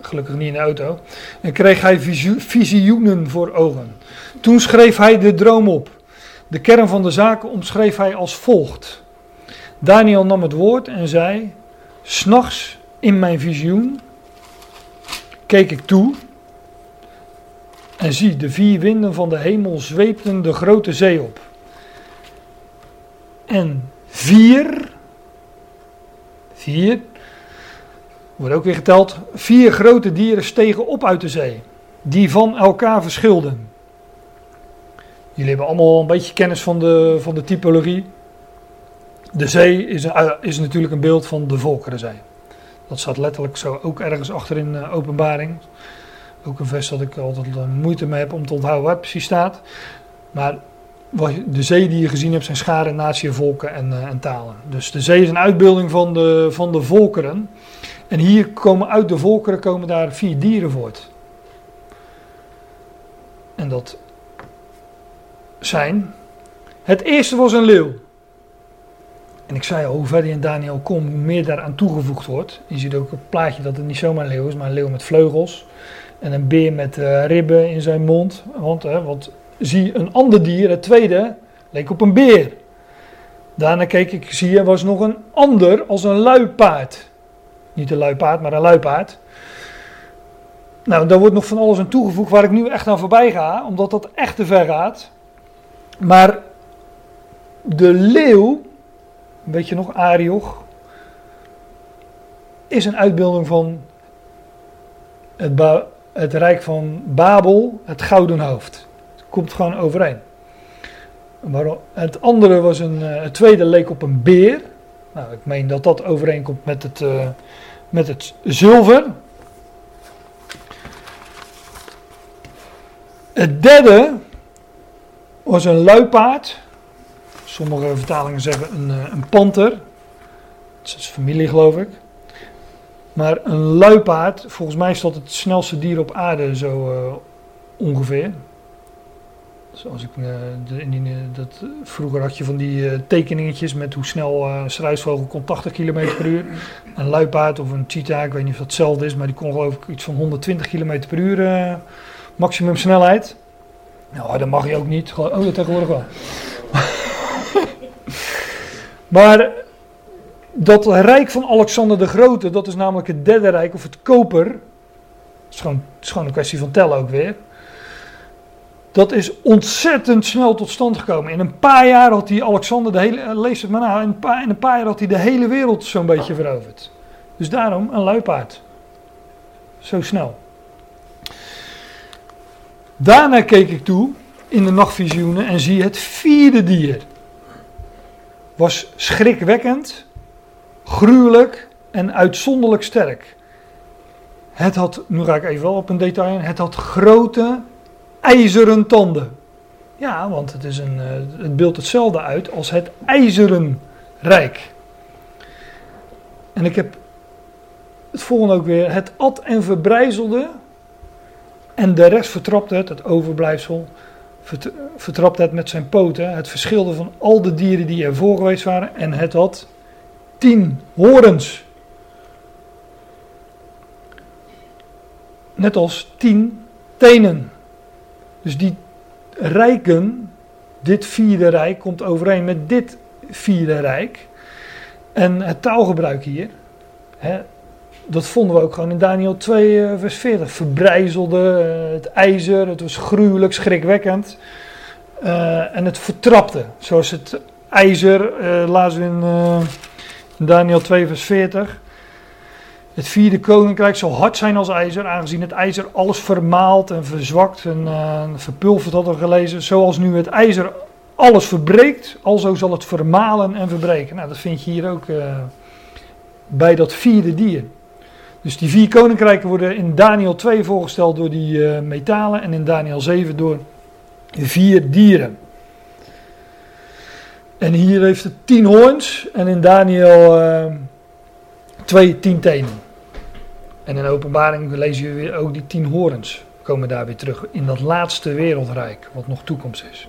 gelukkig niet in de auto. En kreeg hij visioenen voor ogen. Toen schreef hij de droom op. De kern van de zaken omschreef hij als volgt. Daniel nam het woord en zei: S'nachts in mijn visioen keek ik toe. En zie, de vier winden van de hemel zweepten de grote zee op. En vier, vier, wordt ook weer geteld, vier grote dieren stegen op uit de zee, die van elkaar verschilden. Jullie hebben allemaal een beetje kennis van de, van de typologie. De zee is, een- is natuurlijk een beeld van de Volkerenzee. Dat staat letterlijk zo ook ergens achter in eh, openbaring. Ook een vers dat ik altijd eh, moeite mee heb om te onthouden waar het precies staat. Maar de zee die je gezien hebt zijn scharen, natie, volken en, eh, en talen. Dus de zee is een uitbeelding van de, van de volkeren. En hier komen uit de volkeren komen daar vier dieren voort. En dat zijn. Het eerste was een leeuw. En ik zei al, hoe verder je in Daniel komt, hoe meer daaraan toegevoegd wordt. Je ziet ook op het plaatje dat het niet zomaar een leeuw is, maar een leeuw met vleugels. En een beer met eh, ribben in zijn mond. Want, hè, want zie een ander dier, het tweede, leek op een beer. Daarna keek ik, zie er was nog een ander als een luipaard. Niet een luipaard, maar een luipaard. nou, daar wordt nog van alles aan toegevoegd waar ik nu echt aan voorbij ga, omdat dat echt te ver gaat. Maar de leeuw, weet je nog, Arioch, is een uitbeelding van het, het rijk van Babel, het gouden hoofd. Komt gewoon overeen. Waarom- Het andere was een, eh, het tweede leek op een beer. Nou, ik meen dat dat overeenkomt met het, eh, met het zilver. Het derde was een luipaard. Sommige vertalingen zeggen een, eh, een panter. Dat is familie, geloof ik. Maar een luipaard, volgens mij is dat het snelste dier op aarde, zo ongeveer. Zoals ik, eh, in die, eh, dat, eh, vroeger had je van die eh, tekeningetjes met hoe snel eh, een struisvogel kon 80 km per uur. Een luipaard of een cheetah, ik weet niet of dat hetzelfde is, maar die kon geloof ik iets van 120 km per uur eh, maximum snelheid. Nou, dat mag je ook niet. Oh, dat tegenwoordig wel. maar dat rijk van Alexander de Grote, dat is namelijk het derde rijk, of het koper. Is het is gewoon een kwestie van tellen ook weer. Dat is ontzettend snel tot stand gekomen. In een paar jaar had hij Alexander de hele. eh, Lees het maar na. In een paar, in een paar jaar had hij de hele wereld zo'n beetje veroverd. Dus daarom een luipaard. Zo snel. Daarna keek ik toe in de nachtvisioenen en zie het vierde dier. Was schrikwekkend, gruwelijk en uitzonderlijk sterk. Het had, nu ga ik even wel op een detail in, het had grote ijzeren tanden. Ja, want het, is een, eh, het beeldt hetzelfde uit als het ijzeren rijk. En ik heb het volgende ook weer. Het at en verbrijzelde en de rest vertrapte het, het overblijfsel, vert- vertrapte het met zijn poten. Het verschilde van al de dieren die ervoor geweest waren en het had tien horens. Net als tien tenen. Dus die rijken, dit vierde rijk komt overeen met dit vierde rijk. En het taalgebruik hier, hè, dat vonden we ook gewoon in Daniel 2, eh, vers 40. Verbrijzelde, eh, het ijzer, het was gruwelijk, schrikwekkend. Eh, en het vertrapte, zoals het ijzer, lazen we in Daniel 2, vers 40. Het vierde koninkrijk zal hard zijn als ijzer, aangezien het ijzer alles vermaalt en verzwakt en eh, verpulvert, hadden we gelezen. Zoals nu het ijzer alles verbreekt, alzo zal het vermalen en verbreken. Nou, dat vind je hier ook eh, bij dat vierde dier. Dus die vier koninkrijken worden in Daniel 2 voorgesteld door die eh, metalen en in Daniel 7 door vier dieren. En hier heeft het tien hoorns en in Daniel eh 2 tien tenen. En in openbaring lezen we weer ook die tien horens komen daar weer terug in dat laatste wereldrijk wat nog toekomst is.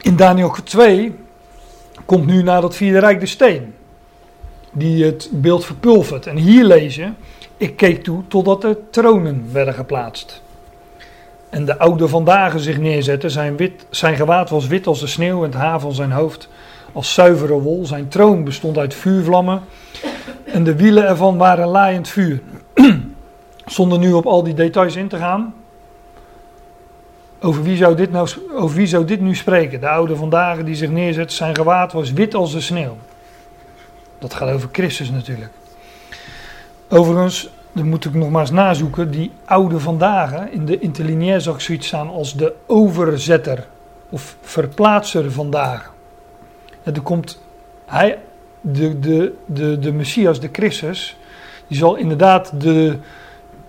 In Daniel 2 komt nu na dat vierde rijk de steen. Die het beeld verpulvert. En hier lezen, ik keek toe totdat er tronen werden geplaatst. En de oude vandaag zich neerzetten. Zijn, wit, zijn gewaad was wit als de sneeuw en het haar van zijn hoofd als zuivere wol. Zijn troon bestond uit vuurvlammen. En de wielen ervan waren laaiend vuur. Zonder nu op al die details in te gaan. Over wie, zou dit nou, over wie zou dit nu spreken? De oude vandaag die zich neerzet, zijn gewaad was wit als de sneeuw. Dat gaat over Christus natuurlijk. Overigens, dan moet ik nog maar eens nazoeken. Die oude vandaag, in de interlineair zag ik zoiets staan als de overzetter of verplaatser vandaag. En er komt hij, de, de, de, de Messias, de Christus, die zal inderdaad de,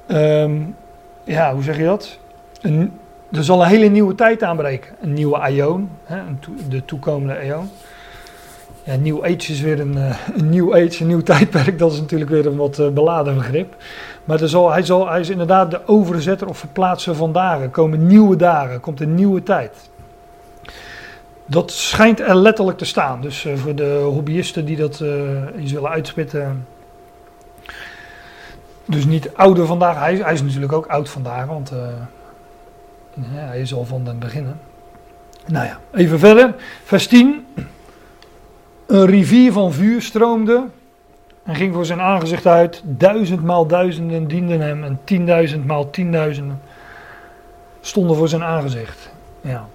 ehm, ja, hoe zeg je dat? Een, er zal een hele nieuwe tijd aanbreken. Een nieuwe aion, de toekomende aion. Ja, New Age is weer een, eh, een New Age, een nieuw tijdperk. Dat is natuurlijk weer een wat eh, beladen begrip. Maar hij, zal, hij is inderdaad de overzetter of verplaatser van dagen. Komen nieuwe dagen, komt een nieuwe tijd. Dat schijnt er letterlijk te staan. Dus eh, voor de hobbyisten die dat eh, eens willen uitspitten. Dus niet ouder vandaag. Hij, hij is natuurlijk ook oud vandaag, want hij is al van het beginnen. Nou ja, even verder. Vers 10. Een rivier van vuur stroomde en ging voor zijn aangezicht uit. Duizend maal duizenden dienden hem en tienduizend maal tienduizenden stonden voor zijn aangezicht. Ja.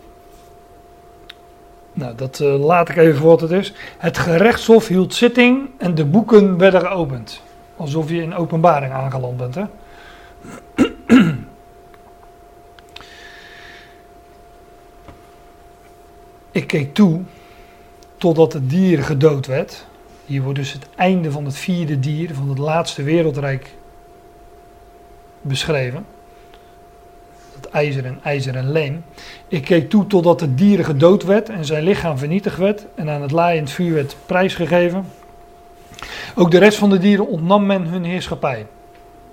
Nou, dat eh, laat ik even voor wat het is. Het gerechtshof hield zitting en de boeken werden geopend. Alsof je in openbaring aangeland bent, hè? ik keek toe totdat het dier gedood werd. Hier wordt dus het einde van het vierde dier, van het laatste wereldrijk beschreven. Het ijzer en ijzer en leem. Ik keek toe totdat het dier gedood werd en zijn lichaam vernietigd werd en aan het laaiend vuur werd prijsgegeven. Ook de rest van de dieren ontnam men hun heerschappij.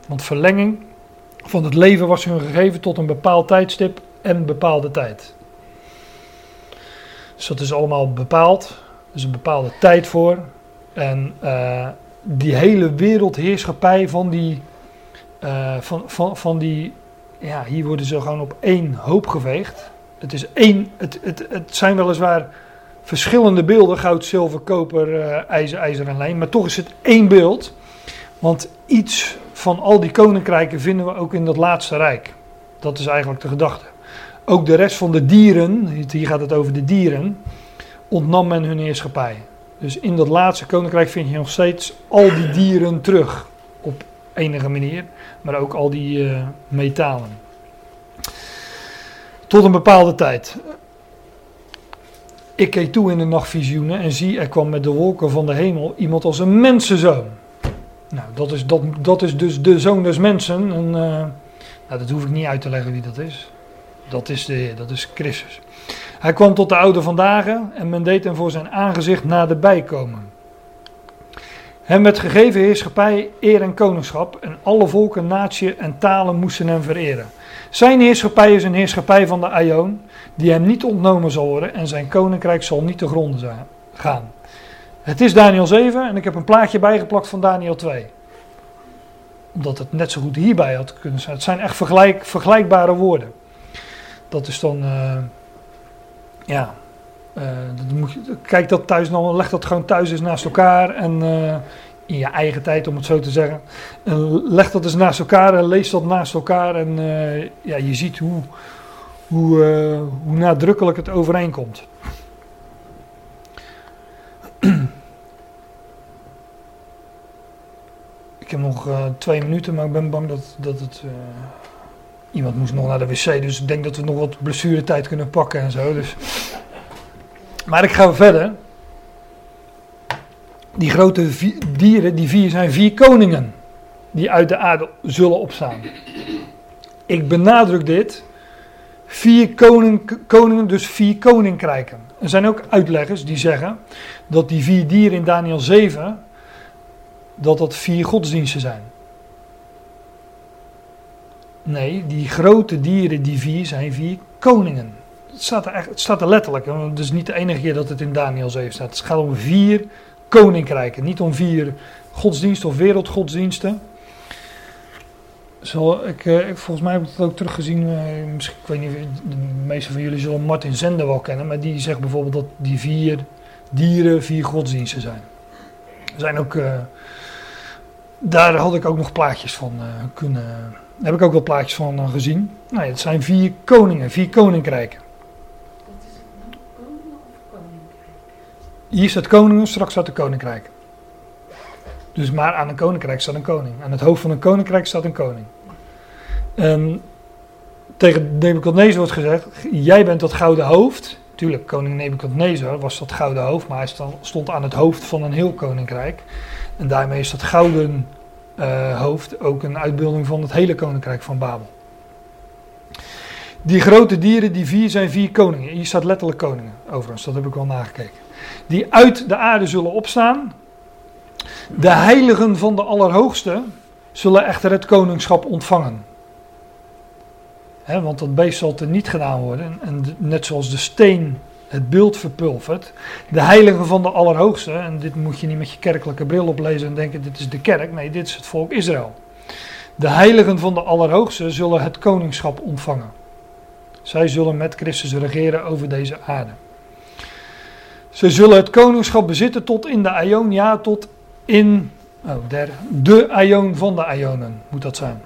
Want verlenging van het leven was hun gegeven tot een bepaald tijdstip en bepaalde tijd. Dus dat is allemaal bepaald. Er is een bepaalde tijd voor. En uh, die hele wereldheerschappij van die, uh, van, van, van die, ja, hier worden ze gewoon op één hoop geveegd. Het, is één, het, het, het zijn weliswaar verschillende beelden, goud, zilver, koper, uh, ijzer, ijzer en lijm, maar toch is het één beeld. Want iets van al die koninkrijken vinden we ook in dat laatste rijk. Dat is eigenlijk de gedachte. Ook de rest van de dieren, hier gaat het over de dieren, ontnam men hun heerschappij. Dus in dat laatste koninkrijk vind je nog steeds al die dieren terug op enige manier, maar ook al die uh, metalen. Tot een bepaalde tijd. Ik keek toe in de nachtvisioenen en zie, er kwam met de wolken van de hemel iemand als een mensenzoon. Nou, dat is, dat, dat is dus de zoon des mensen. En, uh, nou, dat hoef ik niet uit te leggen wie dat is. Dat is de Heer, dat is Christus. Hij kwam tot de oude vandaag en men deed hem voor zijn aangezicht naderbij komen. Hem werd gegeven heerschappij, eer en koningschap en alle volken, natie en talen moesten hem vereren. Zijn heerschappij is een heerschappij van de Aion, die hem niet ontnomen zal worden en zijn koninkrijk zal niet te gronden gaan. Het is Daniel 7 en ik heb een plaatje bijgeplakt van Daniel 2. Omdat het net zo goed hierbij had kunnen zijn. Het zijn echt vergelijk, vergelijkbare woorden. Dat is dan, uh, ja, uh, dat moet je, kijk dat thuis dan, leg dat gewoon thuis eens naast elkaar en uh, in je eigen tijd om het zo te zeggen. En leg dat eens naast elkaar en lees dat naast elkaar en ja, je ziet hoe, hoe, hoe nadrukkelijk het overeenkomt. Ik heb nog twee minuten, maar ik ben bang dat, dat het. Iemand moest nog naar de wc, dus ik denk dat we nog wat blessuretijd kunnen pakken en zo. Dus. Maar ik ga verder. Die grote dieren, die vier zijn vier koningen. Die uit de aarde zullen opstaan. Ik benadruk dit. Vier koning, koningen, dus vier koninkrijken. Er zijn ook uitleggers die zeggen dat die vier dieren in Daniel 7 dat dat vier godsdiensten zijn. Nee, die grote dieren, die vier, zijn vier koningen. Het staat er, echt, het staat er letterlijk. Het is niet de enige keer dat het in Daniel 7 staat. Het gaat om vier koninkrijken. Niet om vier godsdiensten of wereldgodsdiensten. Zo, ik, ik, volgens mij heb ik het ook teruggezien. Misschien, ik weet niet, de meeste van jullie zullen Martin Zender wel kennen. Maar die zegt bijvoorbeeld dat die vier dieren vier godsdiensten zijn. Er zijn ook... Uh, daar had ik ook nog plaatjes van kunnen. Daar heb ik ook wel plaatjes van uh, gezien. Nou, het zijn vier koningen, vier koninkrijken. Wat is het nou? Koningen of koninkrijk? Hier staat koningen, straks staat de koninkrijk. Dus maar aan een koninkrijk staat een koning. Aan het hoofd van een koninkrijk staat een koning. En tegen Nebuchadnezzar wordt gezegd: Jij bent dat gouden hoofd. Tuurlijk, koning Nebuchadnezzar was dat gouden hoofd, maar hij stond aan het hoofd van een heel koninkrijk. En daarmee is dat gouden uh, hoofd ook een uitbeelding van het hele koninkrijk van Babel. Die grote dieren, die vier, zijn vier koningen. Hier staat letterlijk koningen, overigens, dat heb ik wel nagekeken. Die uit de aarde zullen opstaan. De heiligen van de Allerhoogste zullen echter het koningschap ontvangen. Want dat beest zal er niet gedaan worden. En net zoals de steen het beeld verpulvert. De heiligen van de Allerhoogste, en dit moet je niet met je kerkelijke bril oplezen en denken dit is de kerk, nee, dit is het volk Israël. De heiligen van de Allerhoogste zullen het koningschap ontvangen. Zij zullen met Christus regeren over deze aarde. Ze zullen het koningschap bezitten tot in de Aion, ja, tot in oh, der, de Aion van de Aionen moet dat zijn.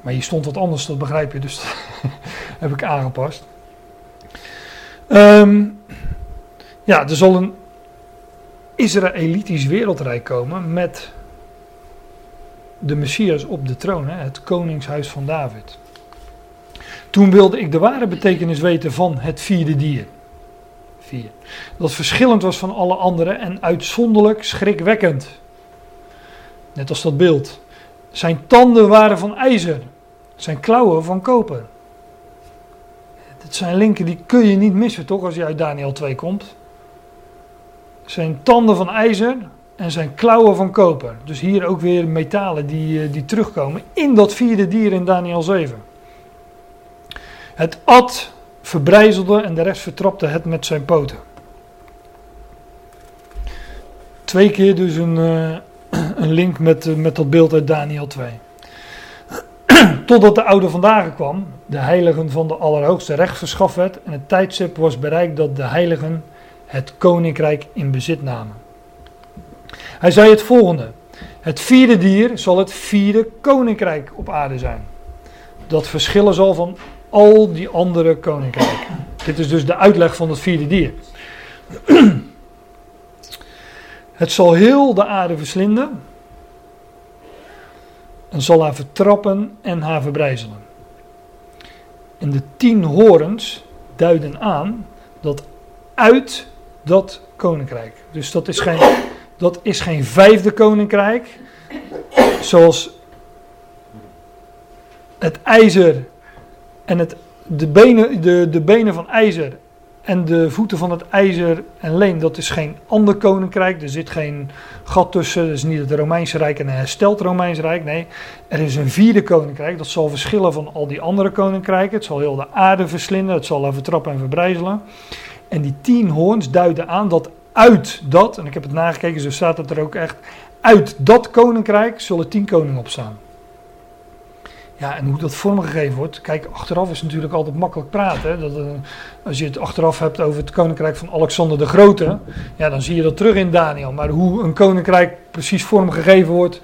Maar hier stond wat anders, dat begrijp je, dus heb ik aangepast. Ehm, ja, er zal een Israëlitisch wereldrijk komen met de Messias op de troon, hè, het koningshuis van David. Toen wilde ik de ware betekenis weten van het vierde dier. Vier. Dat verschillend was van alle anderen en uitzonderlijk schrikwekkend. Net als dat beeld. Zijn tanden waren van ijzer, zijn klauwen van koper. Het zijn linken die kun je niet missen, toch, als je uit Daniel 2 komt. Zijn tanden van ijzer en zijn klauwen van koper. Dus hier ook weer metalen die, eh, die terugkomen in dat vierde dier in Daniel 7. Het at verbrijzelde en de rest vertrapte het met zijn poten. Twee keer dus een, uh, een link met, uh, met dat beeld uit Daniel 2. Totdat de oude vandaag kwam, de heiligen van de Allerhoogste recht verschaft werd en het tijdstip was bereikt dat de heiligen het koninkrijk in bezit namen. Hij zei het volgende: Het vierde dier zal het vierde koninkrijk op aarde zijn. Dat verschillen zal van al die andere koninkrijken. Dit is dus de uitleg van het vierde dier. Het zal heel de aarde verslinden en zal haar vertrappen en haar verbrijzelen. En de tien horens duiden aan dat uit dat koninkrijk. Dus dat is geen, dat is geen vijfde koninkrijk, zoals het ijzer en het, de, benen, de, de benen van ijzer en de voeten van het ijzer en leem, dat is geen ander koninkrijk. Er zit geen gat tussen. Dat is niet het Romeinse Rijk en een hersteld Romeinse Rijk. Nee, er is een vierde koninkrijk. Dat zal verschillen van al die andere koninkrijken. Het zal heel de aarde verslinden. Het zal haar vertrappen en verbrijzelen. En die tien hoorns duiden aan dat uit dat, en ik heb het nagekeken, zo staat het er ook echt, uit dat koninkrijk zullen tien koningen opstaan. Ja, en hoe dat vormgegeven wordt. Kijk, achteraf is natuurlijk altijd makkelijk praten. Dat, uh, als je het achteraf hebt over het koninkrijk van Alexander de Grote. Ja, dan zie je dat terug in Daniel. Maar hoe een koninkrijk precies vormgegeven wordt.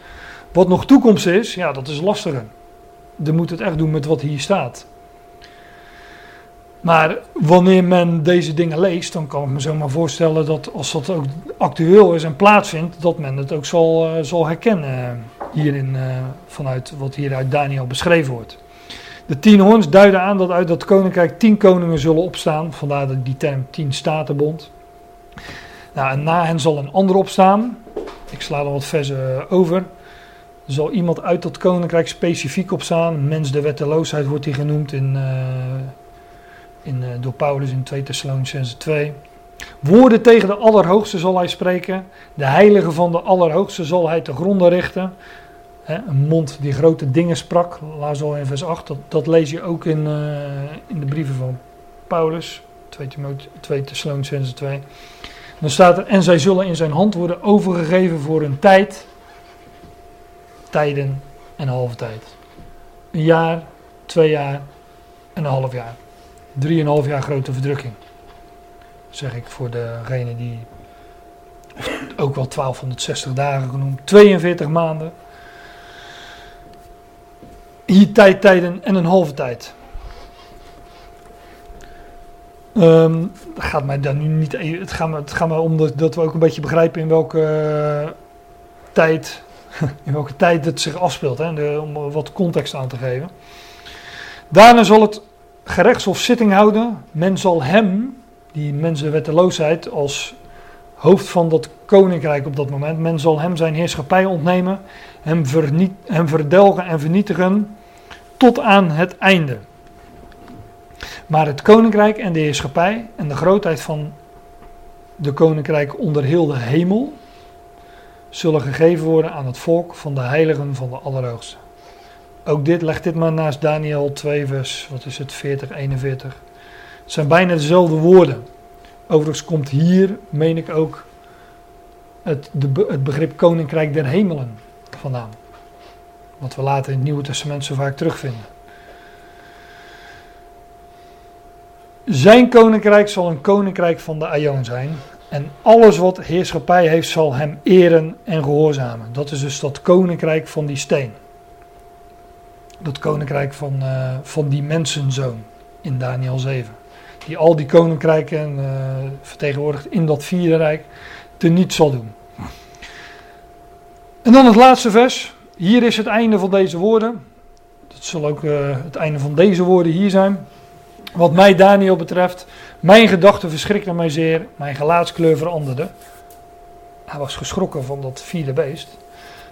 Wat nog toekomst is, ja, dat is lastiger. Dan moet het echt doen met wat hier staat. Maar wanneer men deze dingen leest, dan kan ik me zomaar voorstellen dat als dat ook actueel is en plaatsvindt, dat men het ook zal, uh, zal herkennen hierin, uh, vanuit wat hier uit Daniel beschreven wordt. De tien hoorns duiden aan dat uit dat koninkrijk tien koningen zullen opstaan, vandaar die term tien statenbond. Nou, en na hen zal een ander opstaan. Ik sla dan wat versen over. Er zal iemand uit dat koninkrijk specifiek opstaan. Mens de wetteloosheid wordt hij genoemd in, uh, in, door Paulus in 2 Thessalonicense 2. Woorden tegen de Allerhoogste zal hij spreken. De heilige van de Allerhoogste zal hij te gronden richten. Een mond die grote dingen sprak, laat in vers 8. Dat, lees je ook in, uh, in de brieven van Paulus, 2, 2 Thessalonicense 2. Dan staat er, en zij zullen in zijn hand worden overgegeven voor een tijd, tijden en een halve tijd. Een jaar, twee jaar en een half jaar. Drieënhalf jaar grote verdrukking. Zeg ik voor degene die, ook wel 1260 dagen genoemd, 42 maanden. Hier tijd, tijden en een halve tijd. Um, gaat mij dan nu niet. Het gaat me, het gaat me om dat, we ook een beetje begrijpen in welke uh, tijd. In welke tijd het zich afspeelt. Hè, om wat context aan te geven. Daarna zal het gerechtshof zitting houden. Men zal hem, die mensenwetteloosheid, als hoofd van dat koninkrijk op dat moment. Men zal hem zijn heerschappij ontnemen, hem, verniet, verdelgen en vernietigen tot aan het einde. Maar het koninkrijk en de heerschappij en de grootheid van de koninkrijk onder heel de hemel zullen gegeven worden aan het volk van de heiligen van de Allerhoogste. Ook dit, leg dit maar naast Daniel 2 vers, wat is het, 40, 41. Het zijn bijna dezelfde woorden. Overigens komt hier, meen ik ook, het, de, het begrip koninkrijk der hemelen vandaan. Wat we later in het Nieuwe Testament zo vaak terugvinden. Zijn koninkrijk zal een koninkrijk van de Aion zijn. En alles wat heerschappij heeft, zal hem eren en gehoorzamen. Dat is dus dat koninkrijk van die steen. Dat koninkrijk van, eh, van die mensenzoon in Daniel 7. Die al die koninkrijken eh, vertegenwoordigt in dat vierde rijk teniet zal doen. En dan het laatste vers. Hier is het einde van deze woorden. Dat zal ook eh, het einde van deze woorden hier zijn. Wat mij Daniel betreft, mijn gedachten verschrikten mij zeer, mijn gelaatskleur veranderde. Hij was geschrokken van dat vierde beest,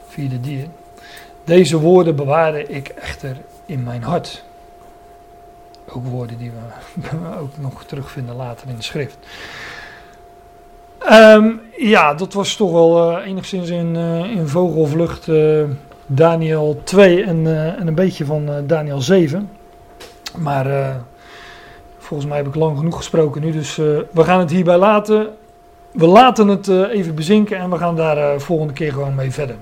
vierde dier. Deze woorden bewaarde ik echter in mijn hart. Ook woorden die we ook nog terugvinden later in de schrift. Ehm, ja, dat was toch wel eh, enigszins in, eh, in vogelvlucht eh, Daniel 2 en, en een beetje van Daniel 7. Maar volgens mij heb ik lang genoeg gesproken nu, dus we gaan het hierbij laten. We laten het even bezinken en we gaan daar volgende keer gewoon mee verder.